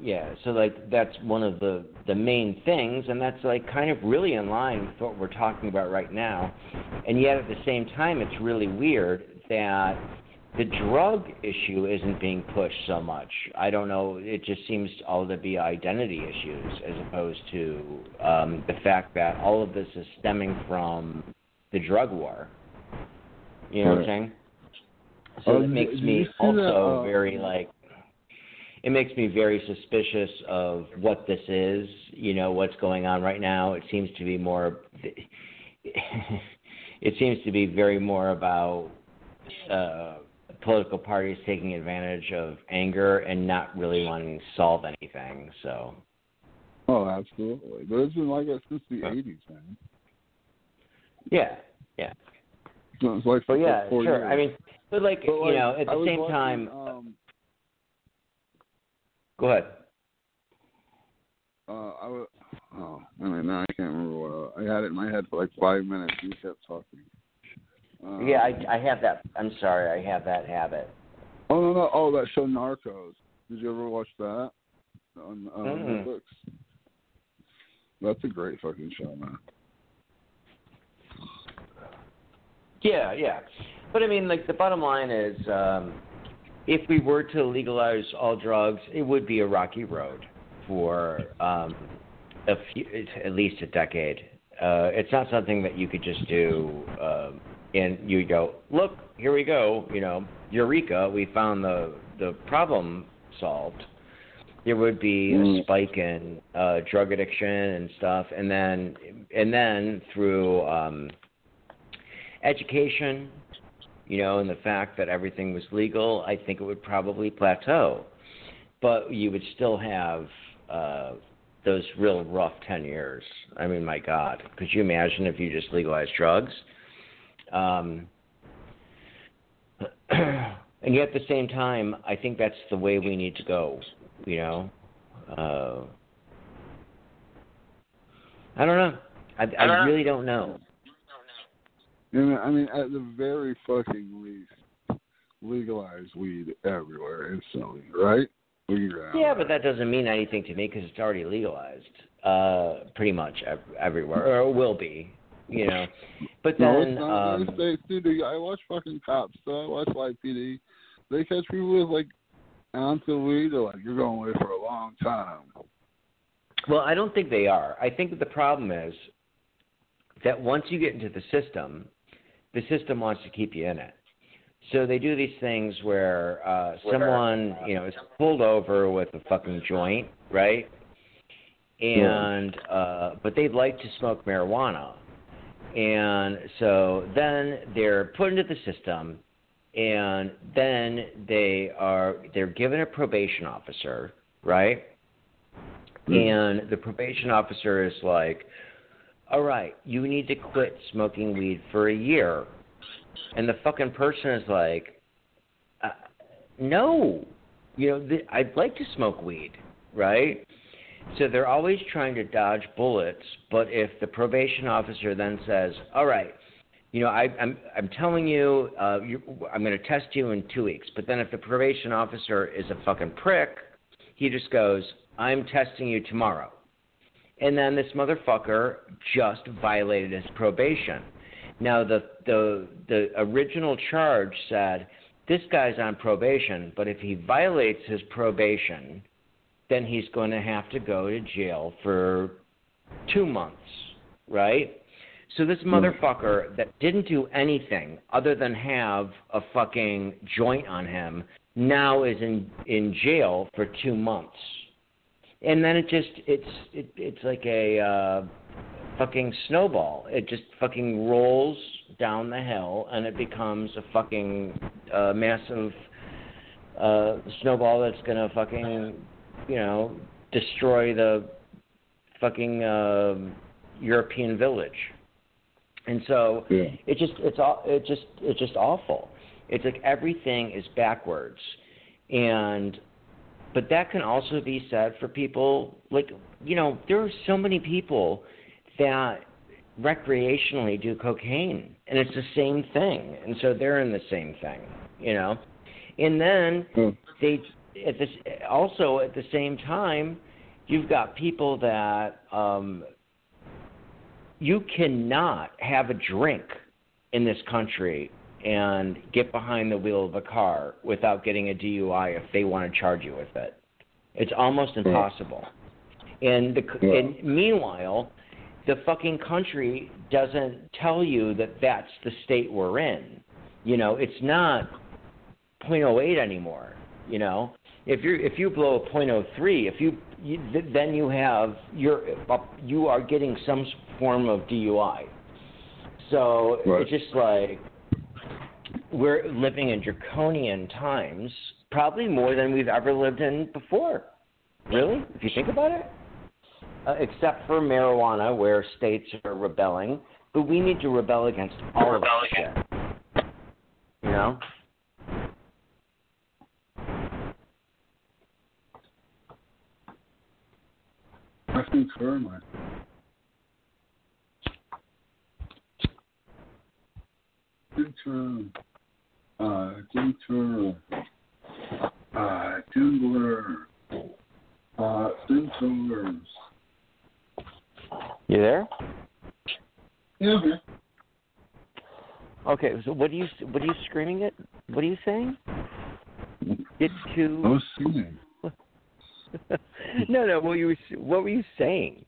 yeah so like that's one of the the main things and that's like kind of really in line with what we're talking about right now. And yet at the same time it's really weird that the drug issue isn't being pushed so much. I don't know it just seems all to be identity issues as opposed to um the fact that all of this is stemming from the drug war. You know what i'm saying? So Um, it makes me also that, uh, very like it makes me very suspicious of what this is, you know, what's going on right now. It seems to be more [LAUGHS] it seems to be very more about uh political parties taking advantage of anger and not really wanting to solve anything. So, Oh, absolutely. But it's been like that since the Huh. '80s, man. yeah. Yeah. So it's like But yeah, sure. years. I mean, but like, But, you know, at the same watching, time, um, go ahead. uh, I was. Oh, I mean, now I can't remember what I, I had it in my head for like five minutes. You kept talking. Uh, Yeah, I I have that I'm sorry, I have that habit. Oh no no! Oh, that show Narcos. Did you ever watch that on uh, Mm-mm. Netflix? That's a great fucking show, man. Yeah, yeah. But I mean, like the bottom line is, um, if we were to legalize all drugs, it would be a rocky road for um, a few, at least a decade. Uh, it's not something that you could just do, um, and you go, look, here we go. You know, eureka, we found the the problem solved. There would be a Mm. spike in uh, drug addiction and stuff, and then and then through um, education, you know, and the fact that everything was legal, I think it would probably plateau. But you would still have uh, those real rough 10 years. I mean, my God. Could you imagine if you just legalized drugs? Um, [CLEARS THROAT] and yet at the same time, I think that's the way we need to go, you know? Uh, I don't know. I, I really don't know. You know, I mean, at the very fucking least, legalize weed everywhere instantly, right? We Yeah, but that doesn't mean anything to me because it's already legalized, uh, pretty much ev- everywhere, or will be, you know. But No, then, it's not um, states, dude. I watch fucking cops. So I watch YPD. They catch people with like ounce of weed. They're like, you're going away for a long time. well, I don't think they are. I think that the problem is that once you get into the system, the system wants to keep you in it. So they do these things where uh someone, you know, is pulled over with a fucking joint, right? And uh but they'd like to smoke marijuana. And so then they're put into the system and then they are they're given a probation officer, right? And the probation officer is like, "All right, you need to quit smoking weed for a year." And the fucking person is like, uh, "No, you know, th- I'd like to smoke weed, right?" So they're always trying to dodge bullets. But if the probation officer then says, "All right," you know, I, I'm I'm telling you, uh, you, I'm going to test you in two weeks. But then if the probation officer is a fucking prick, he just goes, "I'm testing you tomorrow," and then this motherfucker just violated his probation. Now the the the original charge said this guy's on probation, but if he violates his probation, then he's going to have to go to jail for two months, right? So this hmm. motherfucker that didn't do anything other than have a fucking joint on him now is in in jail for two months, and then it just it's it, it's like a uh, fucking snowball. It just fucking rolls down the hill, and it becomes a fucking uh, massive uh, snowball that's gonna fucking you know destroy the fucking uh, European village. And so Yeah. it just it's all it just it's just awful. It's like everything is backwards, and but that can also be said for people like you know there are so many people that recreationally do cocaine and it's the same thing and so they're in the same thing you know and then Hmm. they at this also at the same time you've got people that um you cannot have a drink in this country and get behind the wheel of a car without getting a DUI if they want to charge you with it. It's almost impossible. And the Yeah. and meanwhile, the fucking country doesn't tell you that that's the state we're in. You know, it's not .08 anymore. You know, if you if you blow a .03, if you, you then you have you're you are getting some form of DUI. So Right. it's just like we're living in draconian times, probably more than we've ever lived in before. Really, if you think about it, uh, except for marijuana, where states are rebelling, but we need to rebel against all of shit. You know. I think man. Uh. Uh, Dimbler. Uh, Centaurs. You there? Yeah, man. Okay. So what are you what are you screaming at? What are you saying? Get [LAUGHS] I to was singing. [LAUGHS] no no. What you what were you saying?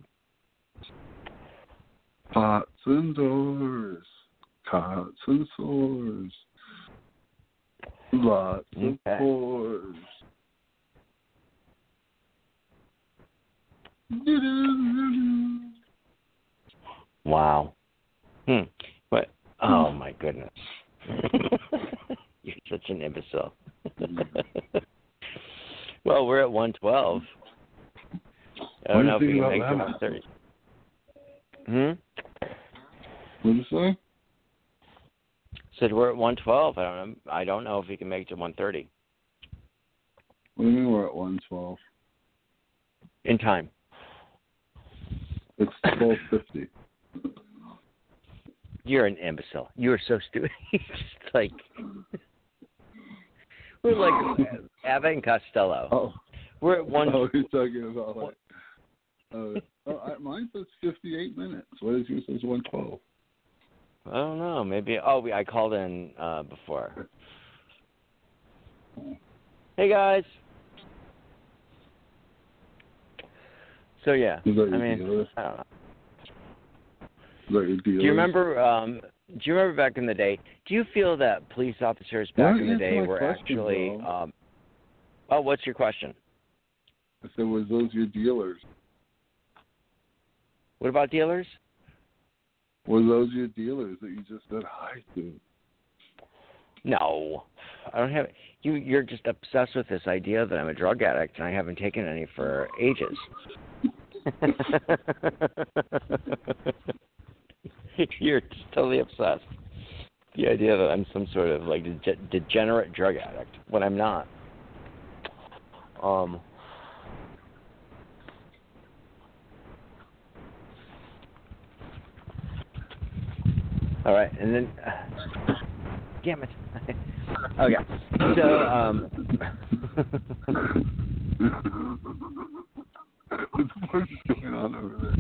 Pots and doors. Cots and sores. Lots Okay. of pores. Wow. Hmm. But oh my goodness. [LAUGHS] You're such an imbecile. well, we're at 112. I don't do know if we can make it that? 130. Hmm. What did you say? Said we're at 112. I don't know. I don't know if we can make it to 130 What do you mean we're at 112? in time. It's 1250. You're an imbecile. You are so stupid. [LAUGHS] Just like we're like [LAUGHS] Abbott and Costello. Oh, We're at one. oh, you're talking about like. Uh, oh, I, mine says 58 minutes. What is yours says 112? I don't know. Maybe. Oh, we, I called in uh, before. Hey guys. So yeah, Is that your I mean? I don't know. Is that your dealer? Do you remember? Um, do you remember back in the day? Do you feel that police officers back in the day were question, actually? Um, oh, what's your question? I said, was those your dealers? What about dealers? Were those your dealers that you just said hi to? No, I don't have. You you're just obsessed with this idea that I'm a drug addict and I haven't taken any for ages. [LAUGHS] you're totally obsessed. The idea that I'm some sort of like de- degenerate drug addict when I'm not. Um. All right, and then. [SIGHS] damn it. [LAUGHS] okay. So, um. [LAUGHS] what the fuck is going on over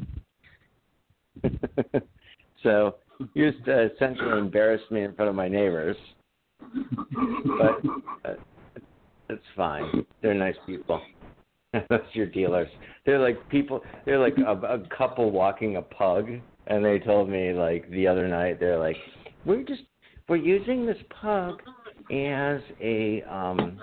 there? [LAUGHS] so, you just uh, essentially embarrassed me in front of my neighbors, but uh, it's fine. They're nice people. That's your dealers. They're like people. They're like a, a couple walking a pug, and they told me like the other night. They're like, we're just we're using this pug as a um.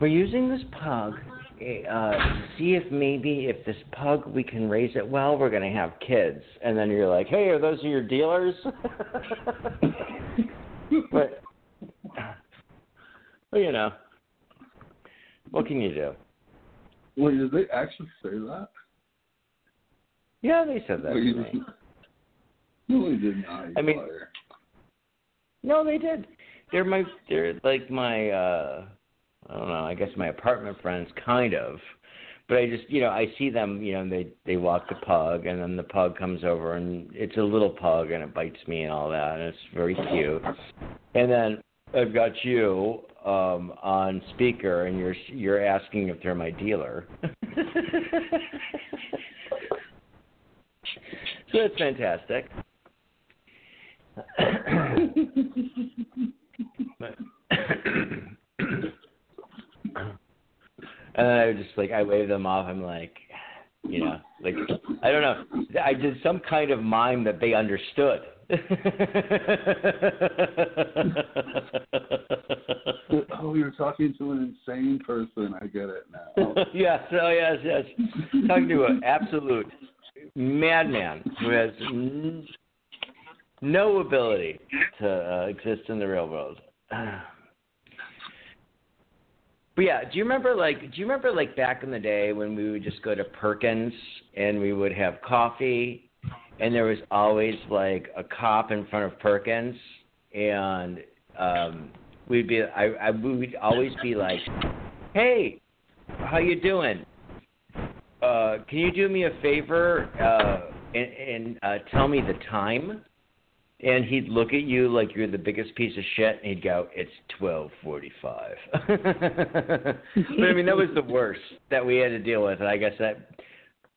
We're using this pug uh, to see if maybe if this pug we can raise it well, we're gonna have kids. And then you're like, hey, are those your dealers? [LAUGHS] but, well, you know, what can you do? Wait, did they actually say that? Yeah, they said that No, to me. didn't. No, he did not. I mean- No, they did. They're my they're like my uh I don't know, I guess my apartment friends kind of. But I just you know, I see them, you know, they they walk the pug and then the pug comes over and it's a little pug and it bites me and all that and it's very cute. And then I've got you um on speaker and you're you're asking if they're my dealer. [LAUGHS] [LAUGHS] so it's fantastic. But- [COUGHS] and then I just like I wave them off. I'm like, you know, like I don't know. I did some kind of mime that they understood. [LAUGHS] oh, you're talking to an insane person. I get it now. [LAUGHS] yes, oh yes, yes. Talking to an absolute madman who has n- no ability to uh, exist in the real world. [SIGHS] But yeah, do you remember like do you remember like back in the day when we would just go to Perkins and we would have coffee and there was always like a cop in front of Perkins and um we'd be I, I we would always be like, "Hey, how you doing? Uh can you do me a favor uh and, and uh tell me the time?" and he'd look at you like you're the biggest piece of shit, and he'd go, "It's twelve forty-five. [LAUGHS] but I mean, that was the worst that we had to deal with, and I guess that,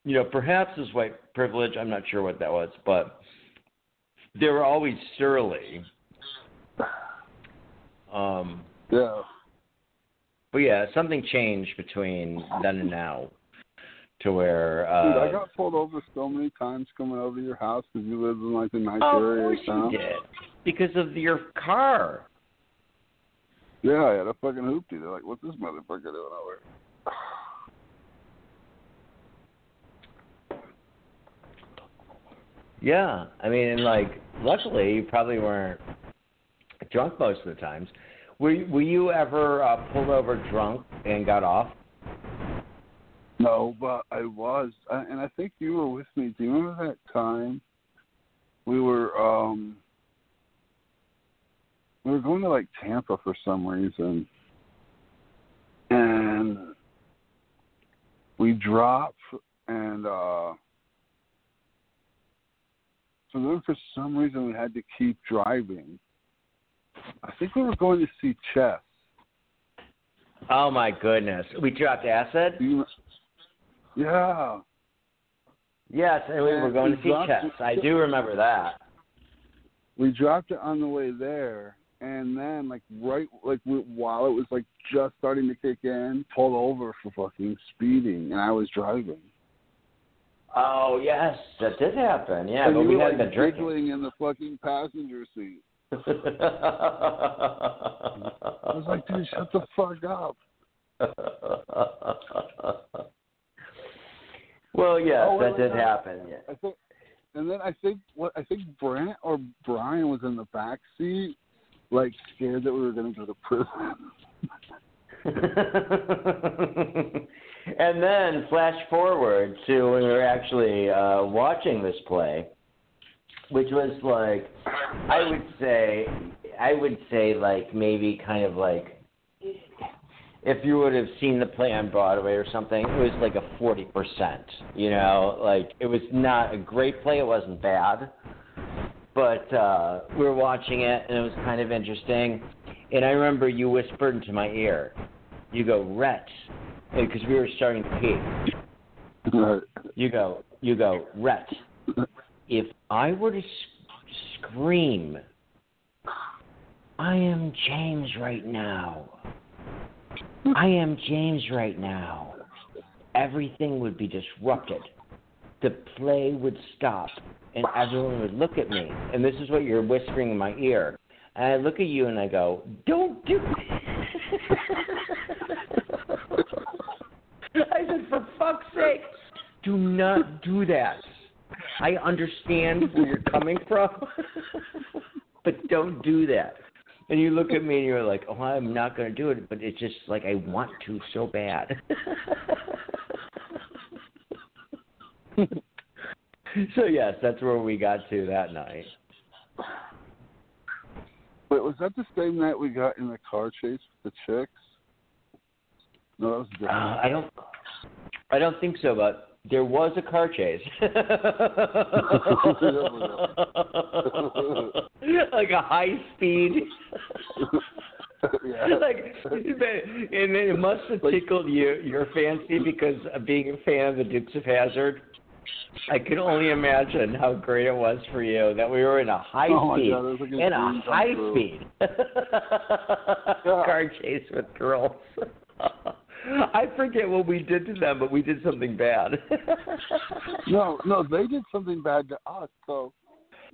you know, perhaps is white privilege. I'm not sure what that was, but they were always surly. Um, Yeah. but yeah, something changed between then and now, to where. Dude, Uh, I got pulled over so many times coming over to your house because you live in like a nice oh, of area course of town. you did, because of your car. Yeah, I had a fucking hoopty. They're like, "What's this motherfucker doing over?" here?" Yeah, I mean, and like, luckily, you probably weren't drunk most of the times. Were Were you ever uh, pulled over drunk and got off? No, but I was, I, and I think you were with me. Do you remember that time we were um we were going to like Tampa for some reason, and we dropped, and uh so then for some reason we had to keep driving. I think we were going to see Chess. Oh my goodness, we dropped acid. You, yeah. Yes, and we were going to see Chess. it- I do remember that. we dropped it on the way there and then like right like while it was like just starting to kick in pulled over for fucking speeding and i was driving Oh yes, that did happen. Yeah, and but we were hadn't like been drinking. giggling in the fucking passenger seat [LAUGHS] i was like dude shut the fuck up [LAUGHS] well, yes, Oh, that did happen. Yeah. i think and then i think what i think brant or brian was in the back seat like scared that we were going to go to prison [LAUGHS] and then flash forward to when we were actually uh, watching this play, which was like, I would say, I would say like maybe kind of like, if you would have seen the play on Broadway or something, it was like a forty percent. You know, like it was not a great play. It wasn't bad, but uh, we were watching it and it was kind of interesting. And I remember you whispered into my ear, you go, Rhett, because we were starting to pee. right You go, you go, Rhett, if I were to s- scream, I am James right now. I am James right now. Everything would be disrupted. The play would stop, and everyone would look at me. And this is what you're whispering in my ear. And I look at you and I go, "Don't do." [LAUGHS] I said, "For fuck's sake, do not do that." I understand where you're coming from, [LAUGHS] but don't do that. And you look at me and you're like, "Oh, I'm not going to do it," but it's just like I want to so bad. [LAUGHS] so yes, that's where we got to that night. Wait, was that the same night we got in the car chase with the chicks? No, that was different. Uh, I don't. I don't think so, but there was a car chase. [LAUGHS] like a high speed. yeah. [LAUGHS] like, and it must have tickled you, your fancy because of being a fan of the Dukes of Hazzard. I can only imagine how great it was for you that we were in a high Oh speed God, a in a high speed [LAUGHS] car chase with girls. I forget what we did to them, but we did something bad. [LAUGHS] No, no, they did something bad to us. So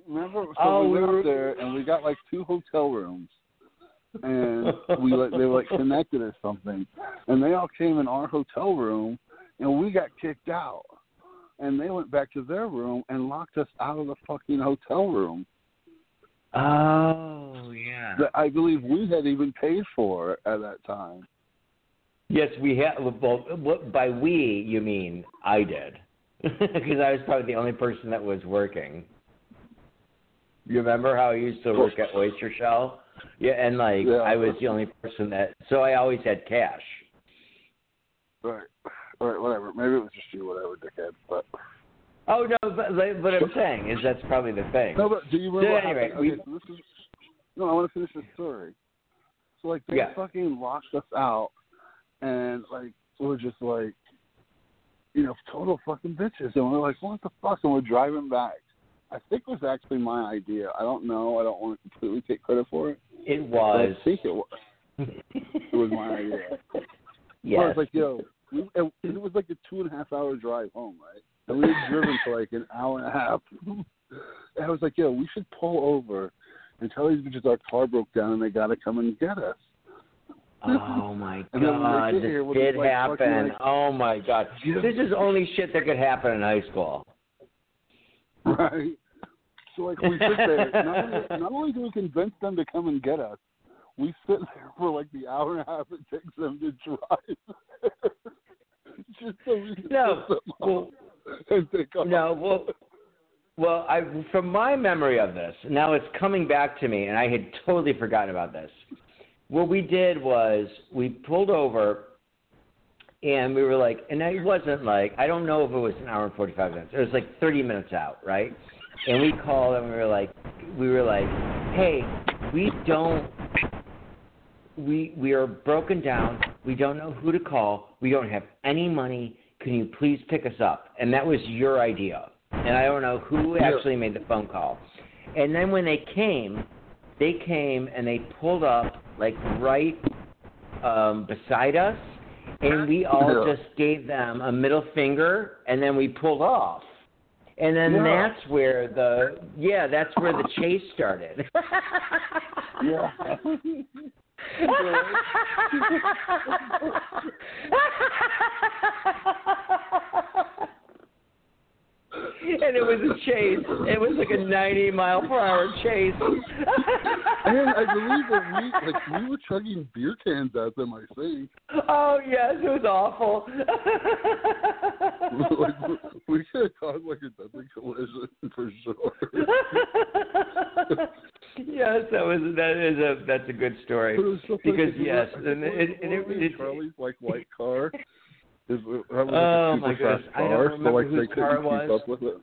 remember, so Oh, we we went were- up there and we got like two hotel rooms, and we like they were like connected or something, and they all came in our hotel room, and we got kicked out, and they went back to their room and locked us out of the fucking hotel room oh yeah. that I believe we had even paid for at that time. Yes, we had. Well, what- by we you mean I did, [LAUGHS] because I was probably the only person that was working. You remember how I used to work at Oyster Shell? Yeah, and like Yeah. I was the only person that. So I always had cash. Right, right, whatever. Maybe it was just you, whatever, dickhead. But Oh no, but like, what I'm saying is that's probably the thing. No, but do you remember? So anyway, we- okay, so this is, no, I want to finish the story. So like they Yeah. fucking locked us out, and like we're just like, you know, total fucking bitches, and we're like, what the fuck? And we're driving back. I think it was actually my idea. I don't know. I don't want to completely take credit for it. It but I think it was. It was my idea. [LAUGHS] Yeah. I was like, yo, we, and it was like a two and a half hour drive home, right? And we had driven for like an hour and a half. [LAUGHS] and I was like, yo, we should pull over and tell these bitches our car broke down and they got to come and get us. Oh [LAUGHS] my when they god, this here, did just, like, fucking, happen. like- oh my god, this is only shit that could happen in high school. [LAUGHS] Right? So like we sit there. Not only, not only do we convince them to come and get us, we sit [LAUGHS] there for like the hour and a half it takes them to drive. Just so we can No, well. No, well, well, I from my memory of this, now it's coming back to me, and I had totally forgotten about this. What we did was we pulled over, and we were like, and it wasn't like I don't know if it was an hour and forty five minutes. It was like thirty minutes out, right? And we called, and we were like, we were like, hey, we don't. We we are broken down. We don't know who to call. We don't have any money. Can you please pick us up? And that was your idea. And I don't know who actually made the phone call. And then when they came, they came and they pulled up like right um, beside us, and we all Yeah. just gave them a middle finger, and then we pulled off. And then Yeah. that's where the yeah, that's where the chase started. [LAUGHS] Yeah. [LAUGHS] [LAUGHS] [LAUGHS] and it was a chase. It was like a 90 mile per hour chase. [LAUGHS] And I believe that we like we were chugging beer cans at them. I think oh yes, it was awful. [LAUGHS] like we- could have caused like a deadly collision for sure. yes, that was that is a that's a good story. But it was so Because, yes, and it- were- it- we were it- in it- Charlie's like white car. Is that was like Oh, a my super goodness. fast I don't car, remember so like whose they car couldn't it keep up with it.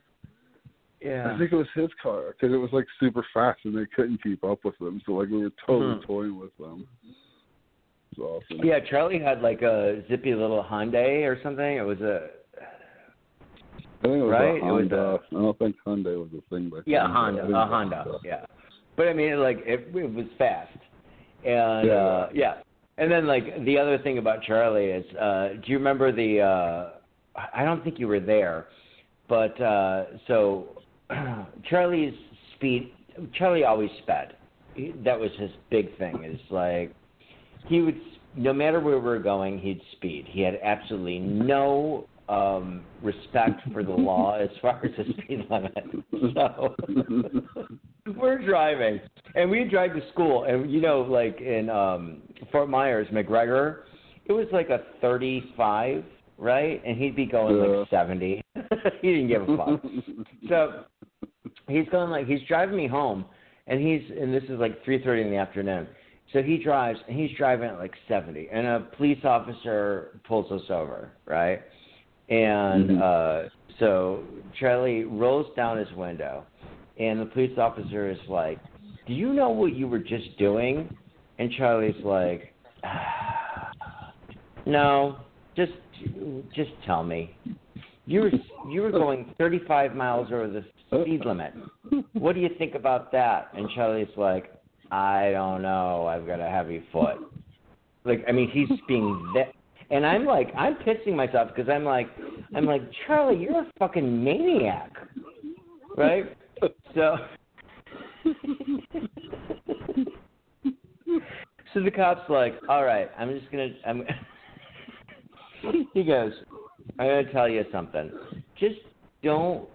Yeah. I think it was his car because it was like super fast and they couldn't keep up with them. So like we were totally Hmm. toying with them. It was awesome. Yeah, Charlie had like a zippy little Hyundai or something. It was a I think it was Right? a It was Honda. I don't think Hyundai was a thing back yeah, then, but Honda, a it Honda. Yeah. But I mean, like it, it was fast, and Yeah. uh yeah. And then like the other thing about Charlie is, uh do you remember the? uh I don't think you were there, but uh so [CLEARS THROAT] Charlie's speed. Charlie always sped. He, that was his big thing. Is like he would no matter where we were going, he'd speed. He had absolutely no um respect for the law [LAUGHS] as far as the speed limit. So [LAUGHS] we're driving and we drive to school and you know like in um Fort Myers, McGregor, it was like a 35 right? And he'd be going Yeah. like 70. [LAUGHS] he didn't give a fuck. so he's going like he's driving me home, and he's and this is like 3:30 in the afternoon. So he drives and he's driving at like 70, and a police officer pulls us over, right? And Mhm. uh, so Charlie rolls down his window, and the police officer is like, "Do you know what you were just doing?" And Charlie's like, [SIGHS] "No, just just tell me. You were you were going 35 miles over the speed limit. What do you think about that?" And Charlie's like, "I don't know. I've got a heavy foot." Like, I mean, he's being that. And I'm like, I'm pissing myself because I'm like, I'm like, Charlie, you're a fucking maniac, right? So, so the cop's like, all right, I'm just gonna, I'm. [LAUGHS] he goes, I'm gonna tell you something. Just don't.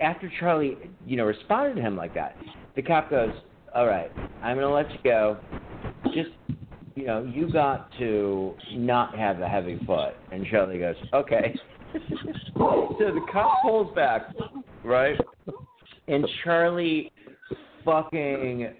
After Charlie, you know, responded to him like that, the cop goes, all right, I'm gonna let you go. Just you know, you got to not have a heavy foot. And Charlie goes, okay. so the cop pulls back, right? And Charlie fucking,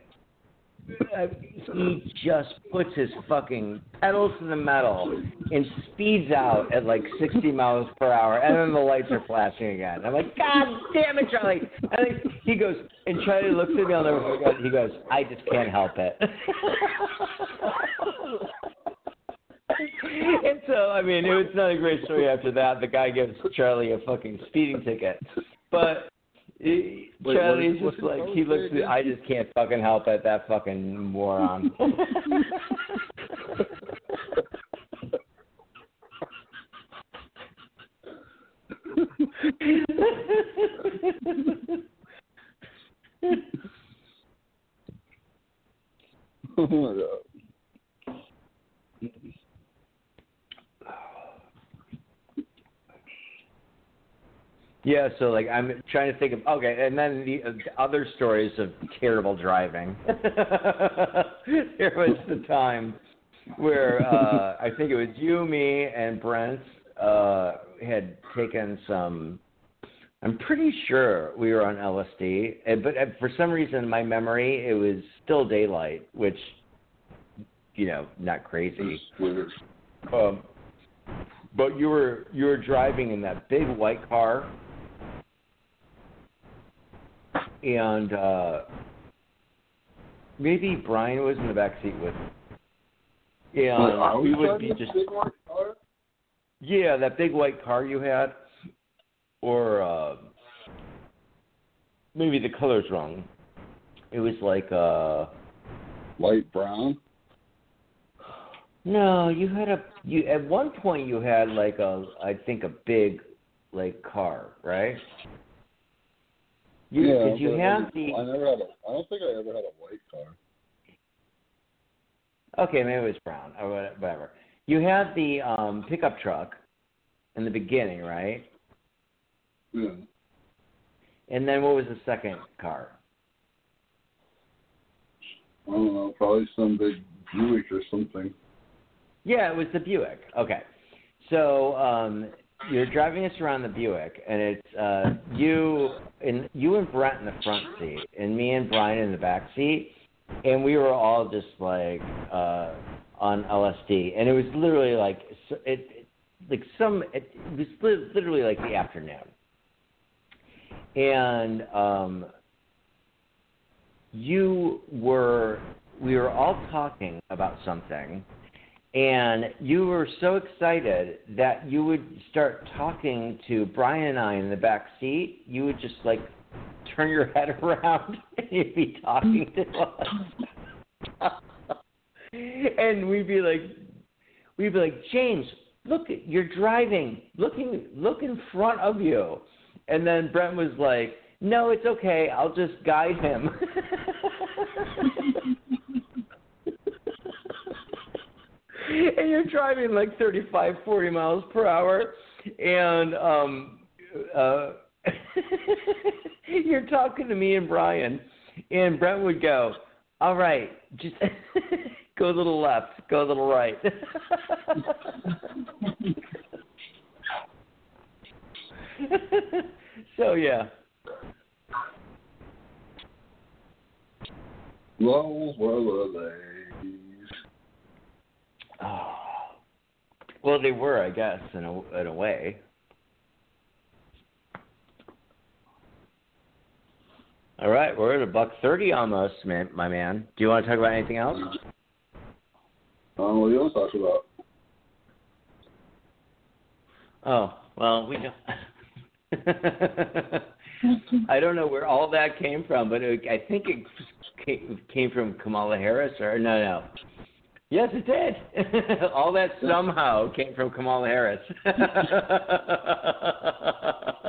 Uh, he just puts his fucking pedals to the metal and speeds out at like 60 miles per hour. And then the lights are flashing again. I'm like, God damn it, Charlie. And he goes, and Charlie looks at me, never forget, he goes, I just can't help it. [LAUGHS] and so, I mean, it was not a great story after that. The guy gives Charlie a fucking speeding ticket. But eh, Wait, just like, he looks it at I just can't fucking help it, that fucking moron. [LAUGHS] [LAUGHS] oh my god. Yeah, so like I'm trying to think of okay, and then the, uh, other stories of terrible driving. [LAUGHS] there was the time where uh I think it was you, me, and Brent uh had taken some. I'm pretty sure we were on LSD, but for some reason, my memory it was still daylight, which you know, not crazy. Um, but you were you were driving in that big white car, and uh, maybe Brian was in the back seat with. Wait, And are we would be just big white car? yeah, that big white car you had, or uh, maybe the color's wrong. It was like uh Light brown. No, you had a you at one point you had like a I think a big like car, right? You, yeah, did you have the. I never had a. I don't think I ever had a white car. okay, maybe it was brown or whatever. You had the um pickup truck in the beginning, right? Yeah. And then what was the second car? I don't know. Probably some big Buick or something. Yeah, it was the Buick. Okay. So um you're driving us around the Buick and it's uh you and you and Brent in the front seat and me and Brian in the back seat and we were all just like uh on LSD and it was literally like it, it like some it, it was li- literally like the afternoon. And um you were we were all talking about something and you were so excited that you would start talking to Brian and I in the back seat. You would just like turn your head [LAUGHS] around and you'd be talking to us. [LAUGHS] and we'd be like we'd be like, James, look you're driving. Looking look in front of you. And then Brent was like, No, it's okay, I'll just guide him. [LAUGHS] and you're driving like 35, 40 miles per hour, and um, uh, [LAUGHS] you're talking to me and Brian, and Brent would go, "All right, just [LAUGHS] go a little left, go a little right." [LAUGHS] so yeah. Oh. [SIGHS] Well, they were, I guess, in a in a way. All right, we're at a buck thirty almost, man, my man. Do you want to talk about anything else? Um, what do you want to talk about? Oh, well, we don't. [LAUGHS] I don't know where all that came from, but it, I think it came, came from Kamala Harris, or no, no. Yes, it did. [LAUGHS] all that somehow came from Kamala Harris. [LAUGHS] I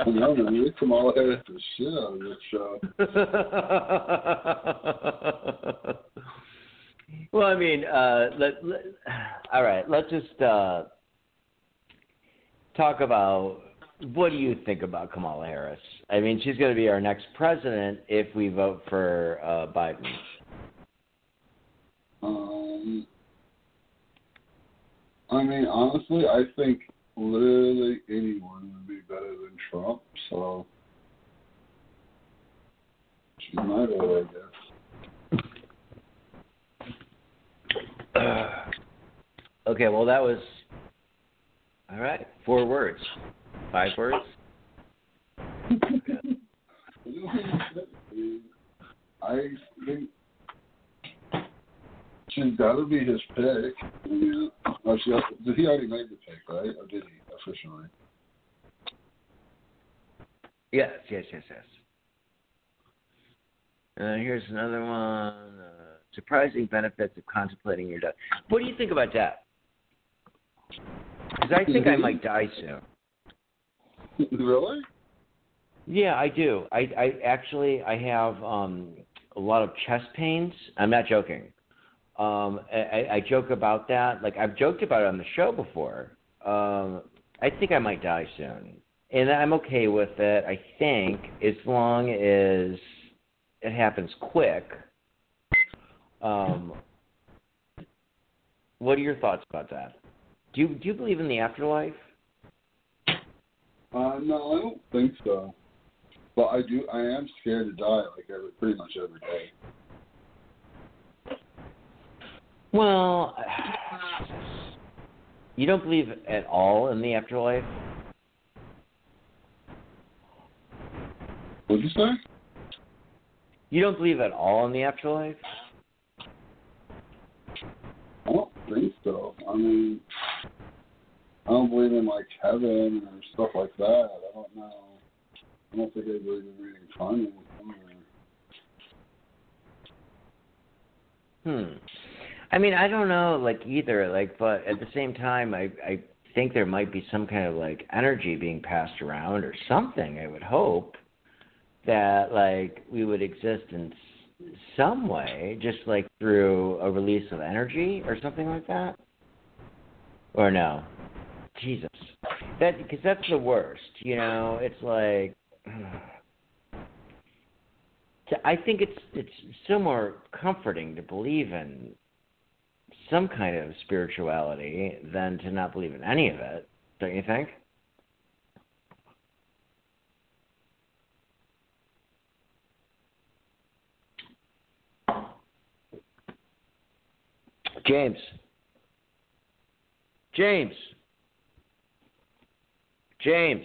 know, man. You Kamala Harris out of this show. well, I mean, uh, let, let, [SIGHS] all right. Let's just uh, talk about what do you think about Kamala Harris? I mean, she's going to be our next president if we vote for uh, Biden. Um, I mean, honestly, I think literally anyone would be better than Trump. So she's my vote, I guess. [SIGHS] okay, well, that was all right. Four words, five words. [LAUGHS] I think she's got to be his pick. Mean, oh, she, did he already make the pick, right? Or did he officially? Yes, yes, yes, yes. Uh, here's another one. Uh, surprising benefits of contemplating your death. What do you think about that? Because I think I might die soon. [LAUGHS] really? Yeah, I do. I, I actually I have um, a lot of chest pains. I'm not joking. Um, I, I joke about that. Like I've joked about it on the show before. Um, I think I might die soon, and I'm okay with it. I think as long as it happens quick. Um, what are your thoughts about that? Do you do you believe in the afterlife? Uh, no, I don't think so. But I do. I am scared to die, like every, pretty much every day. Well, you don't believe at all in the afterlife? What'd you say? You don't believe at all in the afterlife? I don't think so. I mean, I don't believe in like heaven or stuff like that. I don't know. I don't think I believe in reincarnating. Hmm. I mean, I don't know, like either, like, but at the same time, I I think there might be some kind of like energy being passed around or something. I would hope that like we would exist in some way, just like through a release of energy or something like that. Or no, Jesus, that because that's the worst. You know, it's like. [SIGHS] I think it's it's so more comforting to believe in some kind of spirituality than to not believe in any of it, don't you think? James. James. James.